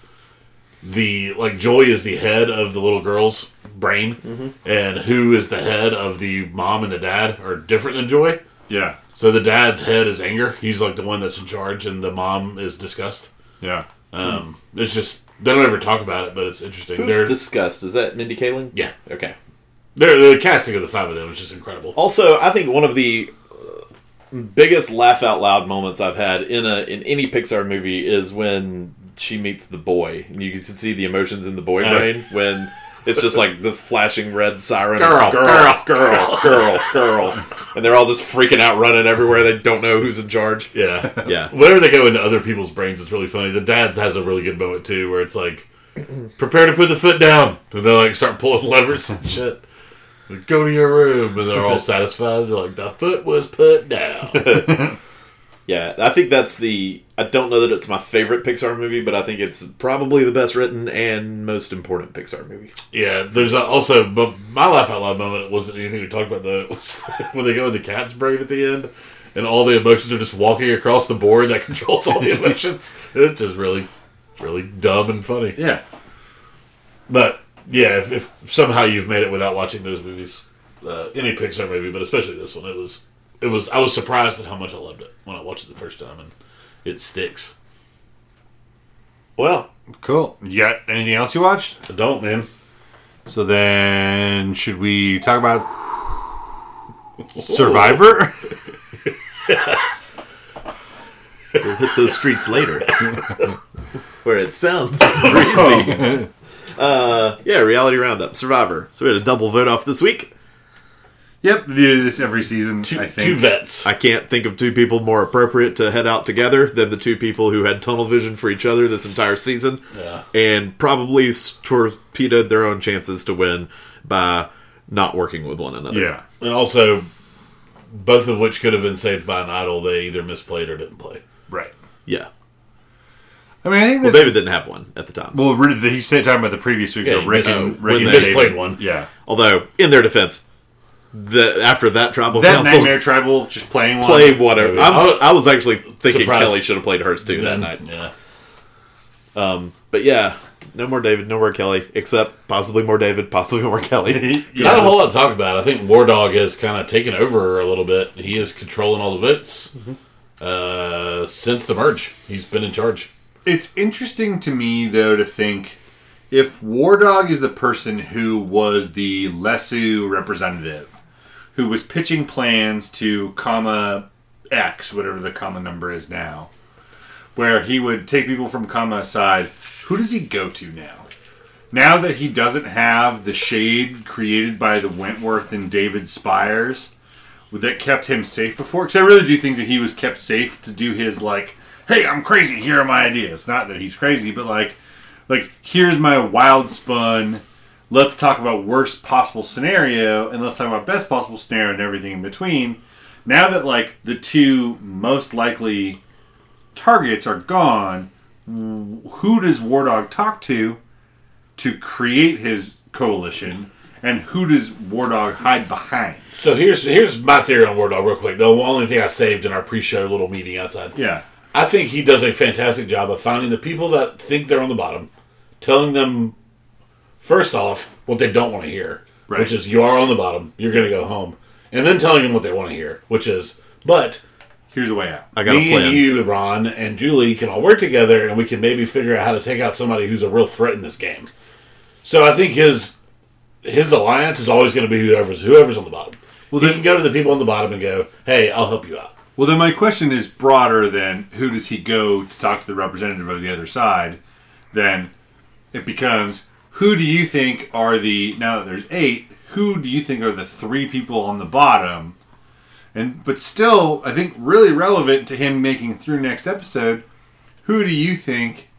the like Joy is the head of the little girl's brain, Mm-hmm. and who is the head of the mom and the dad are different than Joy. Yeah. So the dad's head is anger. He's like the one that's in charge, and the mom is disgust. Yeah. Um, It's just they don't ever talk about it, but it's interesting. Who's They're, disgust? Is that Mindy Kaling? yeah, Okay. they're, the casting of the five of them is just incredible. Also, I think one of the uh, biggest laugh out loud moments I've had in a in any Pixar movie is when she meets the boy, and you can see the emotions in the boy brain when it's just like this flashing red siren, Girl, girl, girl, girl, girl, girl, and they're all just freaking out, running everywhere. They don't know who's in charge. Yeah, Yeah. Whenever they go into other people's brains, it's really funny. The dad has a really good moment too, where it's like, prepare to put the foot down, and they like start pulling levers and shit. Go to your room, and they're all satisfied. They're like, the foot was put down. Yeah, I think that's the. I don't know that it's my favorite Pixar movie, but I think it's probably the best written and most important Pixar movie. Yeah, there's a, also but my laugh out loud moment. It wasn't anything we talked about though. It was when they go in the cat's brain at the end, and all the emotions are just walking across the board that controls all the emotions. It's just really, really dumb and funny. Yeah. But yeah, if, if somehow you've made it without watching those movies, uh, any Pixar movie, but especially this one, it was it was I was surprised at how much I loved it when I watched it the first time, and it sticks. Well, Cool. You got anything else you watched? I don't, man. So then, should we talk about Survivor? we'll hit those streets later. Where it sounds breezy. Uh, yeah, reality roundup, Survivor. So we had a double vote off this week. Yep, they do this every season. Two, I think. two vets. I can't think of two people more appropriate to head out together than the two people who had tunnel vision for each other this entire season, Yeah. and probably torpedoed their own chances to win by not working with one another. Yeah. And also, both of which could have been saved by an idol. They either misplayed or didn't play. Right. yeah. I mean, I think Well. David didn't have one at the time. Well, Rick- he's talking about the previous week. Yeah, though, he Rick missed- and, oh, Rick when and they David. misplayed one. Yeah. Although, in their defense, the after that tribal That council Nightmare Tribal just playing one. played whatever. Maybe. I'm, I was- I was actually thinking Surprised. Kelly should have played hers too Then, that night. yeah. But yeah, no more David, no more Kelly, except possibly more David, possibly more Kelly. Yeah. Not a whole lot to talk about. I think War Dog has kind of taken over a little bit. He is controlling all the votes uh, since the merge. He's been in charge. It's interesting to me, though, to think if War Dog is the person who was the Lesu representative, who was pitching plans to Kama X, whatever the Kama number is now, where he would take people from Kama aside, who does he go to now? Now that he doesn't have the shade created by the Wentworth and David Spires that kept him safe before, because I really do think that he was kept safe to do his like, "Hey, I'm crazy. Here are my ideas." Not that he's crazy, but like, like here's my wild spun. Let's talk about worst possible scenario, and let's talk about best possible scenario and everything in between. Now that like the two most likely targets are gone, who does War Dog talk to to create his coalition, and who does War Dog hide behind? So here's here's my theory on War Dog, real quick. The only thing I saved in our pre-show little meeting outside. Yeah, I think he does a fantastic job of finding the people that think they're on the bottom, telling them first off what they don't want to hear, Right. which is you are on the bottom, you're going to go home, and then telling them what they want to hear, which is but here's a way out. I got a me plan. and you, Ron, and Julie can all work together, and we can maybe figure out how to take out somebody who's a real threat in this game. So I think his his alliance is always going to be whoever's whoever's on the bottom. Well, he can go to the people on the bottom and go, "Hey, I'll help you out." Well, then my question is broader than who does he go to talk to the representative of the other side? Then it becomes who do you think are the now that there's eight? Who do you think are the three people on the bottom? And but still, I think really relevant to him making through next episode. Who do you think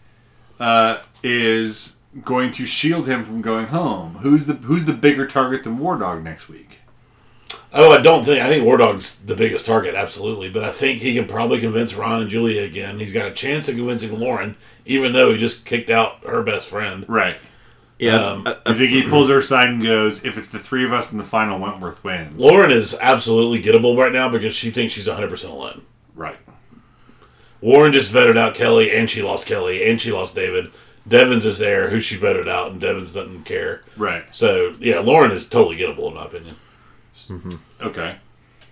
uh, is going to shield him from going home? Who's the who's the bigger target than War Dog next week? Oh, I don't think I think War Dog's the biggest target, absolutely. But I think he can probably convince Ron and Julia again. He's got a chance of convincing Lauren, even though he just kicked out her best friend. Right. Yeah, Um, I- I think he pulls her aside and goes, "If it's the three of us in the final, Wentworth wins." Lauren is absolutely gettable right now because she thinks she's 100 percent alone. Right. Warren just voted out Kelly, and she lost Kelly, and she lost David. Devens is there, who she voted out, and Devens doesn't care. Right. So yeah, Lauren is totally gettable in my opinion. Okay.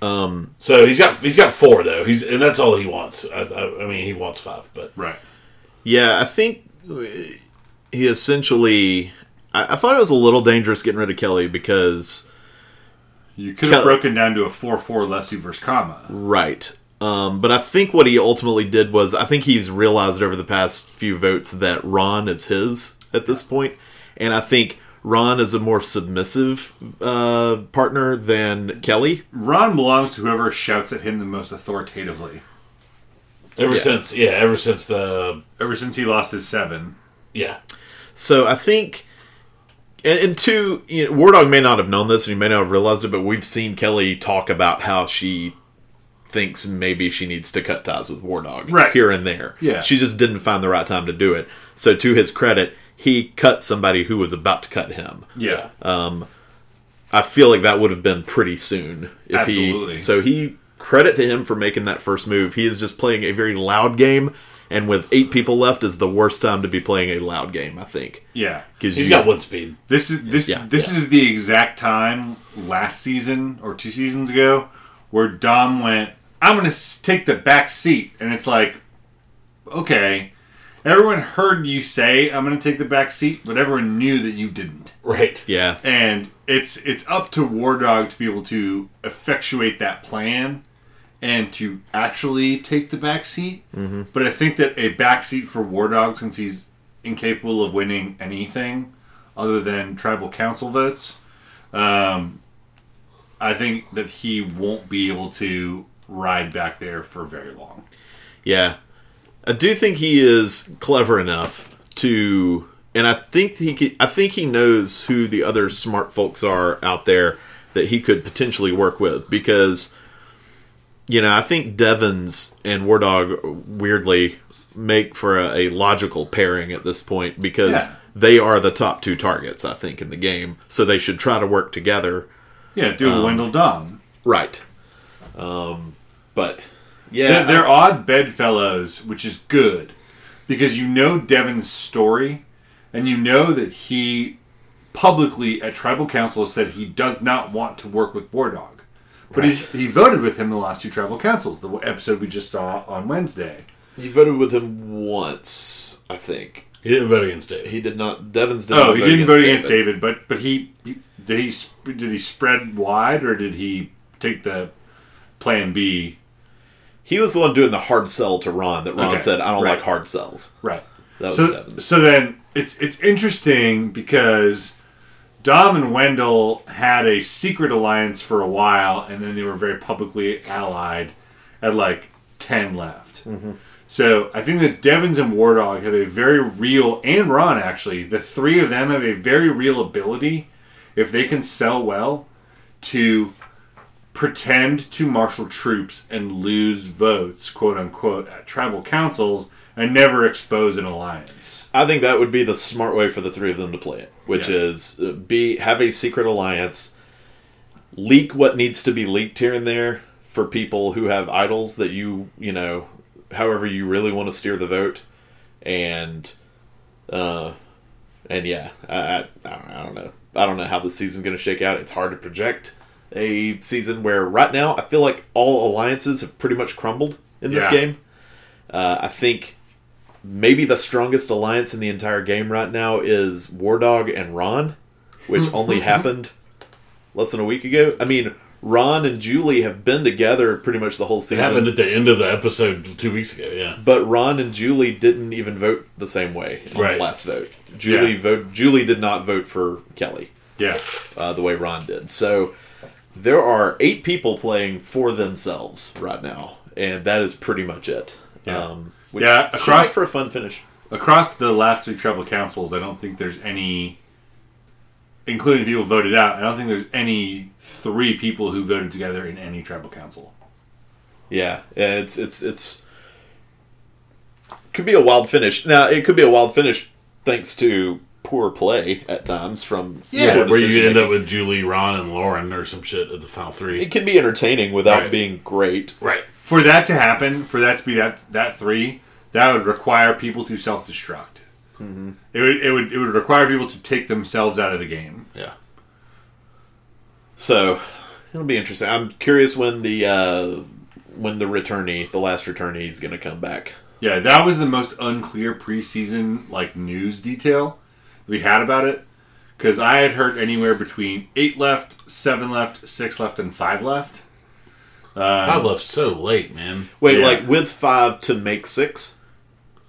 Um. So he's got he's got four though. He's and that's all he wants. I, I, I mean, he wants five, but Right. yeah, I think he essentially. I, I thought it was a little dangerous getting rid of Kelly because You could have Kel- broken down to a four-four Lesu versus Kama. Right. Um, but I think what he ultimately did was I think he's realized over the past few votes that Ron is his at this point, and I think Ron is a more submissive uh, partner than Kelly. Ron belongs to whoever shouts at him the most authoritatively. ever Yeah. since yeah, ever since the Ever since he lost his seven. yeah, So I think, and, and two, you know, War Dog may not have known this and he may not have realized it, but we've seen Kelly talk about how she thinks maybe she needs to cut ties with War Dog Right. here and there. Yeah. She just didn't find the right time to do it. So to his credit, he cut somebody who was about to cut him. Yeah. Um, I feel like that would have been pretty soon if Absolutely. he. So he credit to him for making that first move. He is just playing a very loud game, and with eight people left, is the worst time to be playing a loud game. I think. Yeah. 'Cause He's you- got one speed. This is this Yeah, this yeah. is the exact time last season or two seasons ago where Dom went, "I'm going to take the back seat," and it's like, okay, everyone heard you say, "I'm going to take the back seat," but everyone knew that you didn't, Right. Yeah, and it's it's up to War Dog to be able to effectuate that plan and to actually take the back seat. Mm-hmm. But I think that a back seat for War Dog, since he's incapable of winning anything other than tribal council votes, um, I think that he won't be able to ride back there for very long. yeah. I do think he is clever enough to, and I think he could, I think he knows who the other smart folks are out there that he could potentially work with because, you know, I think Devens and War Dog weirdly make for a, a logical pairing at this point because Yeah. they are the top two targets I think in the game, so they should try to work together. Yeah, do a Wendell Dom. Right. Um, but yeah, They're, they're odd bedfellows, which is good because you know Devin's story, and you know that he publicly at tribal council said he does not want to work with War Dog, but he's, he voted with him the last two tribal councils. The episode we just saw on Wednesday. He voted with him once, I think. He didn't vote against Dave. He did not. Devens did Oh, not he didn't vote against David, but but he, he did he did he spread wide or did he take the plan B? He was the one doing the hard sell to Ron. That Ron Okay, said, "I don't right. like hard sells." Right. That was so, Devon's. so then it's it's interesting because Dom and Wendell had a secret alliance for a while, and then they were very publicly allied at like ten left. Mm-hmm. So I think that Devens and War Dog have a very real, and Ron actually, the three of them have a very real ability, if they can sell well, to pretend to marshal troops and lose votes, quote unquote, at tribal councils and never expose an alliance. I think that would be the smart way for the three of them to play it, which Yeah. is uh, be have a secret alliance, leak what needs to be leaked here and there for people who have idols that you you know, however you really want to steer the vote, and uh, and yeah, I I, I, don't, I don't know, I don't know how the season's going to shake out. It's hard to project a season where right now I feel like all alliances have pretty much crumbled in this Yeah. game. Uh, I think maybe the strongest alliance in the entire game right now is War Dog and Ron, which only happened less than a week ago. I mean, Ron and Julie have been together pretty much the whole It happened season, at the end of the episode two weeks ago. Yeah. but Ron and Julie didn't even vote the same way on Right. the last vote. Julie Yeah. vote. Julie did not vote for Kelly Yeah. uh, the way Ron did. So there are eight people playing for themselves right now, and that is pretty much it. Yeah. Um, which Yeah, across- for a fun finish. Across the last three tribal councils, I don't think there's any, including the people voted out, I don't think there's any three people who voted together in any tribal council. Yeah, yeah, it's it's it's could be a wild finish. Now it could be a wild finish thanks to poor play at times from Yeah, where you end up with Julie, Ron, and Lauren or some shit at the final three. It can be entertaining without Right. being great. Right. For that to happen, for that to be that that three, that would require people to self destruct. It would it would it would require people to take themselves out of the game. Yeah. So it'll be interesting. I'm curious when the uh, when the returnee, the last returnee, is going to come back. Yeah, that was the most unclear preseason like news detail we had about it because I had heard anywhere between eight left, seven left, six left, and five left. Um, I left so late, man. Wait, Yeah. like with five to make six?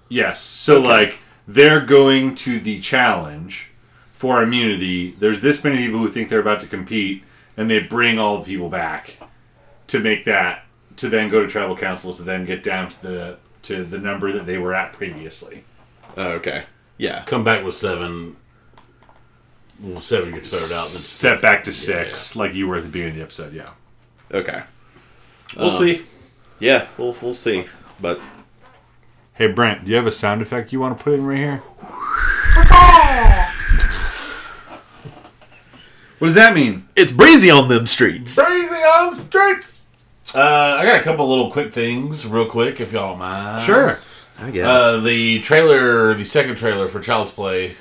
Yes, so like they're going to the challenge for immunity. There's this many people who think they're about to compete, and they bring all the people back to make that to then go to tribal council to then get down to the to the number that they were at previously. Oh, okay. Yeah. Come back with seven. Well, seven gets voted out. And then Set back to six, like you were at the beginning of the episode. Yeah. Okay. We'll see. Yeah, we'll we'll see. But Hey Brent, do you have a sound effect you want to put in right here? what does that mean? it's breezy on them streets. Crazy on streets. Uh, I got a couple little quick things, real quick, if y'all mind. Sure. I guess. Uh, the trailer, the second trailer for Child's Play,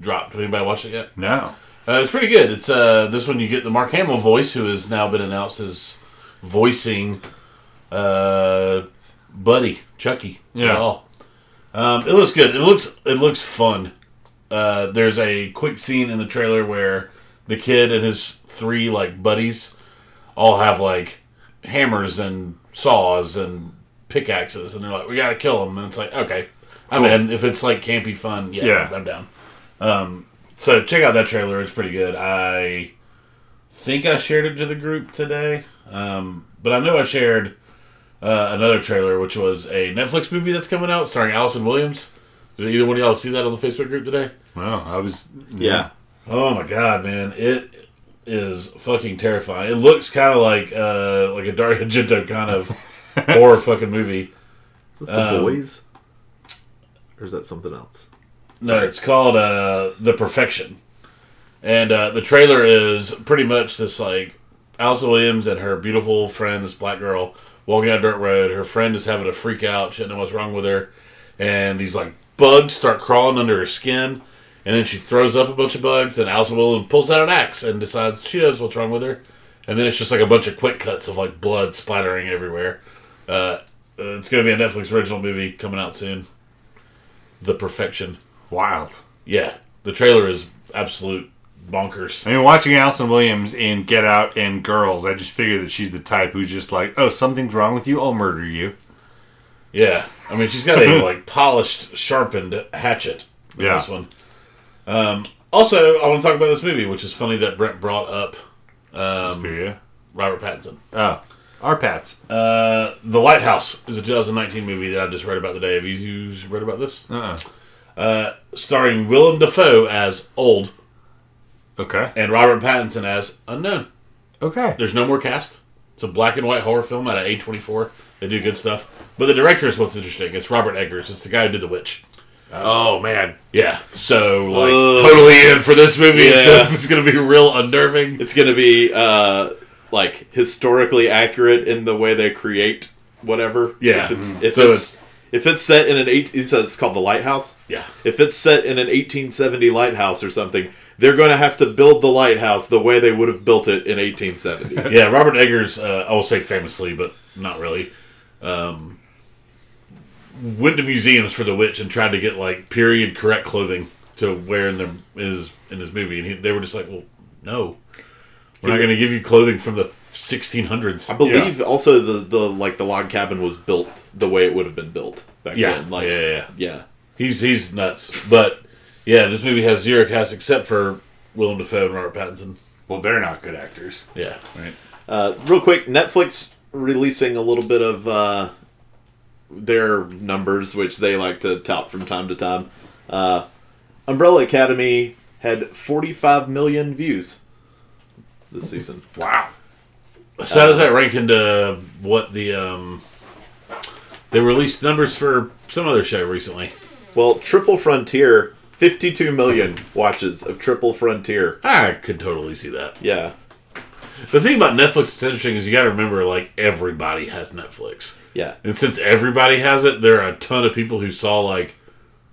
dropped. Anybody watched it yet? No. Uh, it's pretty good. It's uh, this one you get the Mark Hamill voice, who has now been announced as voicing uh, Buddy Chucky. Yeah. All. Um, it looks good. It looks it looks fun. Uh, there's a quick scene in the trailer where the kid and his three like buddies all have like hammers and saws and pickaxes, and they're like, "We gotta kill them." And it's like, okay, I'm in. If it's like campy fun, yeah, Yeah. I'm down. Um, so check out that trailer; it's pretty good. I think I shared it to the group today, um, but I know I shared uh, another trailer, which was a Netflix movie that's coming out starring Allison Williams. Did either one of y'all see that on the Facebook group today? Well, I was. yeah. Oh my god, man! It is fucking terrifying. It looks kind of like uh, like a Dario Argento kind of horror fucking movie. Is this the Um, boys? Or is that something else? No, it's called uh, The Perfection, and uh, the trailer is pretty much this like Allison Williams and her beautiful friend, this black girl, walking down a dirt road. Her friend is having a freak out. She doesn't know what's wrong with her, and these like bugs start crawling under her skin. And then she throws up a bunch of bugs, and Allison Williams pulls out an axe and decides she knows what's wrong with her. And then it's just like a bunch of quick cuts of like blood splattering everywhere. Uh, uh, it's going to be a Netflix original movie coming out soon. The Perfection. Wild. Yeah, the trailer is absolute bonkers. I mean, watching Allison Williams in Get Out and Girls, I just figured that she's the type who's just like, oh, something's wrong with you, I'll murder you. Yeah, I mean she's got a like polished, sharpened hatchet. In Yeah. this one. Um, also, I want to talk about this movie, which is funny that Brent brought up um, Suspiria. Robert Pattinson. Oh, our Pats. Uh, the Lighthouse is a 2019 movie that I just read about today. Have you read about this? Uh-uh. Uh, starring Willem Dafoe as old Okay. and Robert Pattinson as unknown. Okay. There's no more cast. It's a black and white horror film out of A24. They do good stuff. But the director is what's interesting. It's Robert Eggers. It's the guy who did The Witch. Oh man, Yeah. So, like, Ugh. totally in for this movie. It's Yeah. gonna- It's going to be real unnerving. it's gonna be uh like historically accurate in the way they create whatever. Yeah. If it's Mhm. if So it's if it's set in an eight, you said it's called the lighthouse. Yeah. If it's set in an 1870 lighthouse or something, they're going to have to build the lighthouse the way they would have built it in 1870. Yeah, Robert Eggers, uh, I will say famously, but not really, um, went to museums for The Witch and tried to get, like, period correct clothing to wear in, the, in, his, in his movie. And he, they were just like, well, no. We're not going to give you clothing from the 1600s. I believe also the the like the log cabin was built the way it would have been built back Yeah. then. Like, yeah, yeah, yeah. yeah. He's, he's nuts. But, yeah, this movie has zero cast except for Willem Dafoe and Robert Pattinson. Well, they're not good actors. Yeah, right. Uh, real quick, Netflix releasing a little bit of uh, their numbers, which they like to tout from time to time. Uh, Umbrella Academy had 45 million views this season. Wow. So how does that rank into what the um they released numbers for some other show recently? Well, Triple Frontier, 52 million watches of Triple Frontier. I could totally see that. Yeah, The thing about Netflix that's interesting is you got to remember like everybody has Netflix, yeah. and since everybody has it, there are a ton of people who saw like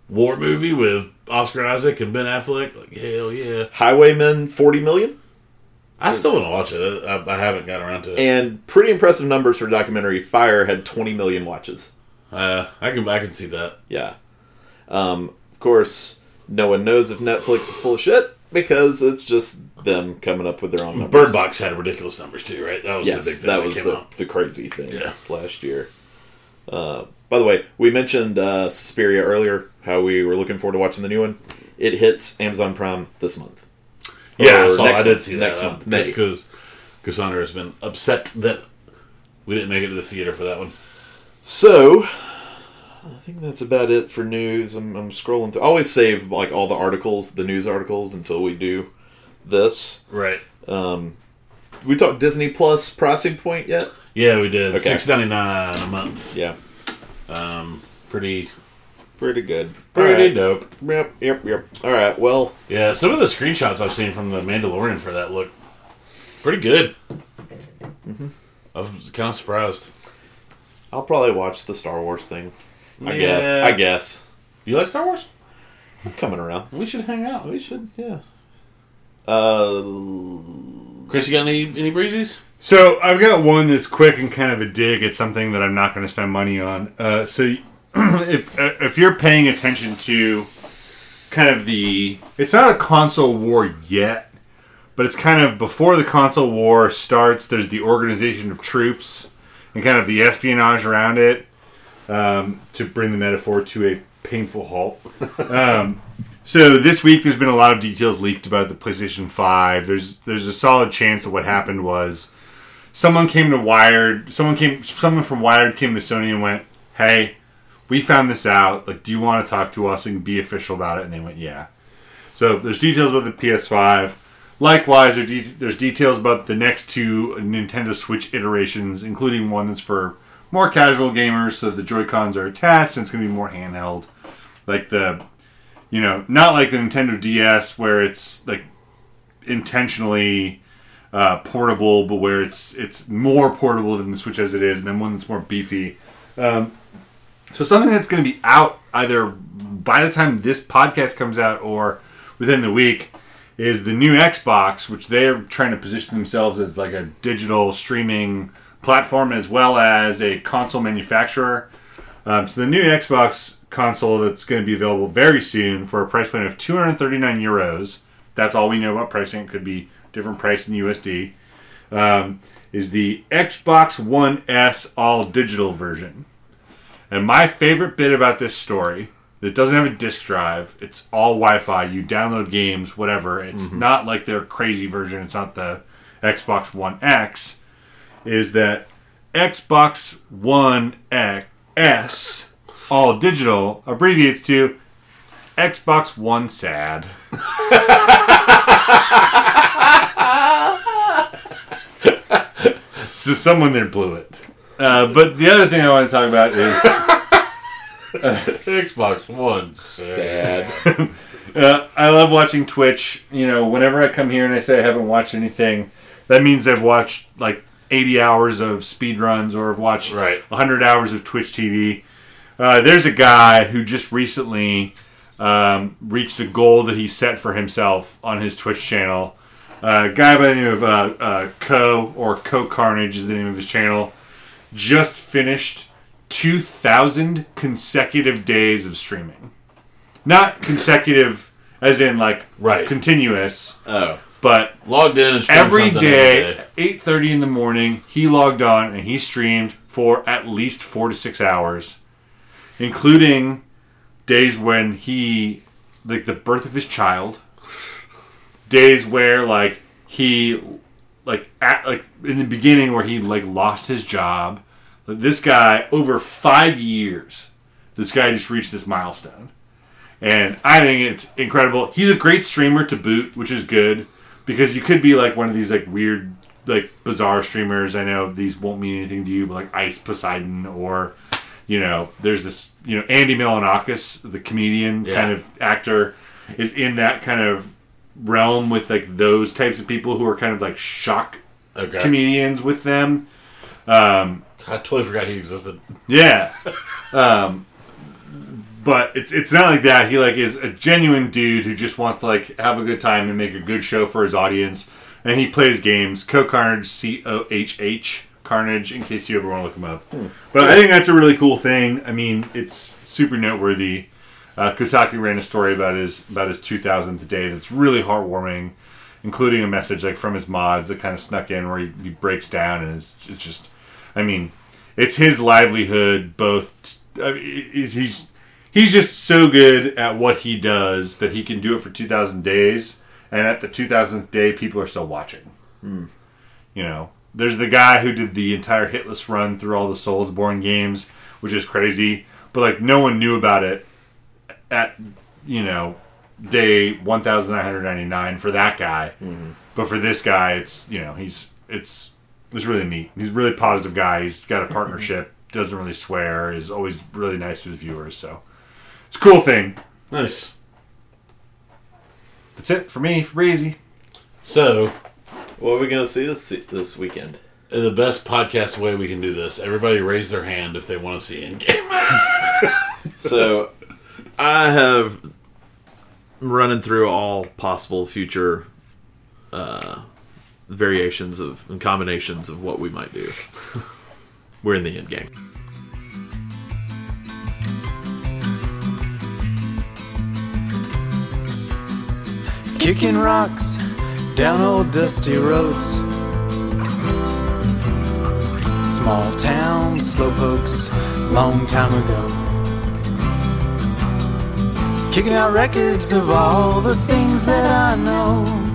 War movie with Oscar Isaac and Ben Affleck. Like hell yeah! Highwaymen, 40 million. I still want to watch it. I, I haven't got around to it. And pretty impressive numbers for documentary. Fyre had 20 million watches. Uh, I can I can see that. Yeah. Um, of course, no one knows if Netflix is full of shit because it's just them coming up with their own numbers. Bird Box had ridiculous numbers too, right? That was the big Yes, thing that that was the, out. the crazy thing Yeah. last year. Uh, by the way, we mentioned uh, Suspiria earlier, how we were looking forward to watching the new one. It hits Amazon Prime this month. Yeah, I saw. next I did month- see that next uh, month, May. because Cassandra has been upset that we didn't make it to the theater for that one. So, I think that's about it for news. I'm, I'm scrolling through. I always save like all the articles, the news articles, until we do this. Right. Um, we talked Disney Plus pricing point yet? Yeah, we did Okay. six ninety nine a month. Yeah, Um, pretty pretty good. pretty right. dope. Yep, yep, yep. All right. Well, Yeah, some of the screenshots I've seen from the Mandalorian for that look pretty good. Mm-hmm. I was kind of surprised. I'll probably watch the Star Wars thing. I Yeah. guess. I guess. You like Star Wars? I'm coming around. We should hang out. We should, yeah. Uh, Chris, you got any any breezies? So I've got one that's quick and kind of a dig at something that I'm not going to spend money on. Uh, so if uh, if you're paying attention to kind of the, it's not a console war yet, but it's kind of before the console war starts. There's the organization of troops and kind of the espionage around it. Um, to bring the metaphor to a painful halt. Um, so this week, there's been a lot of details leaked about the PlayStation Five. There's there's a solid chance that what happened was someone came to Wired. Someone came. Someone from Wired came to Sony and went, "Hey, we found this out. Like, do you want to talk to us and be official about it?" And they went, "Yeah." So there's details about the PS5. Likewise, there's details about the next two Nintendo Switch iterations, including one that's for more casual gamers, so the Joy Cons are attached and it's going to be more handheld. Like the, you know, not like the Nintendo DS where it's like intentionally uh, portable, but where it's it's more portable than the Switch as it is, and then one that's more beefy. Um, so something that's going to be out either by the time this podcast comes out or within the week is the new Xbox, which they're trying to position themselves as like a digital streaming platform as well as a console manufacturer. Um, so the new Xbox console that's going to be available very soon for a price point of 239 euros. That's all we know about pricing. It could be different price in USD. Um, is the Xbox One S all digital version. And my favorite bit about this story, it doesn't have a disk drive. It's all Wi-Fi. You download games, whatever. It's not like their crazy version. It's not the Xbox One X. Is that Xbox One X S all digital abbreviates to Xbox One Sad. so someone there blew it. Uh, but the other thing I want to talk about is Xbox One. Sad. Sad. Uh, I love watching Twitch. You know, whenever I come here and I say I haven't watched anything, that means I've watched like 80 hours of speed runs or I've watched Right. 100 hours of Twitch TV. Uh, there's a guy who just recently um, reached a goal that he set for himself on his Twitch channel. Uh, a guy by the name of uh, uh, Cohh or Cohh Carnage is the name of his channel. Just finished 2,000 consecutive days of streaming. Not consecutive, as in like Right. continuous, Oh. But Logged in and every day, eight thirty in the morning, he logged on and he streamed for at least four to six hours, including days when he, like the birth of his child, days where like he, like at like in the beginning where he like lost his job. Like, this guy over five years, this guy just reached this milestone. And I think it's incredible. He's a great streamer to boot, which is good because you could be like one of these like weird, like bizarre streamers. I know these won't mean anything to you, but like Ice Poseidon or you know, there's this you know Andy Milonakis, the comedian Yeah. kind of actor, is in that kind of realm with like those types of people who are kind of like shock Okay. comedians with them. Um, I totally forgot he existed. yeah. Um, but it's it's not like that. He like is a genuine dude who just wants to like have a good time and make a good show for his audience. And he plays games. Cohh Carnage, C O H H Carnage. In case you ever want to look him up. But I think that's a really cool thing. I mean, it's super noteworthy. Uh, Kotaku ran a story about his about his 2000th day that's really heartwarming, including a message like from his mods that kind of snuck in where he, he breaks down and it's, it's just, I mean, it's his livelihood. Both I mean, he's he's just so good at what he does that he can do it for 2,000 days, and at the 2,000th day, people are still watching. Hmm. You know, there's the guy who did the entire hitless run through all the Soulsborne games, which is crazy, but like no one knew about it at you know day 1999 for that guy. Mm-hmm. But for this guy it's you know he's it's it's really neat. He's a really positive guy. He's got a partnership doesn't really swear is always really nice to his viewers so it's a cool thing Nice. that's it for me for breezy So, What are we gonna see this this weekend? in the best podcast way we can do this, everybody raise their hand if they want to see Endgame. So I have running through all possible future uh, variations of and combinations of what we might do. We're in the end game. Kicking rocks down old dusty roads. Small town slowpokes, long time ago. Kicking out records of all the things that I know.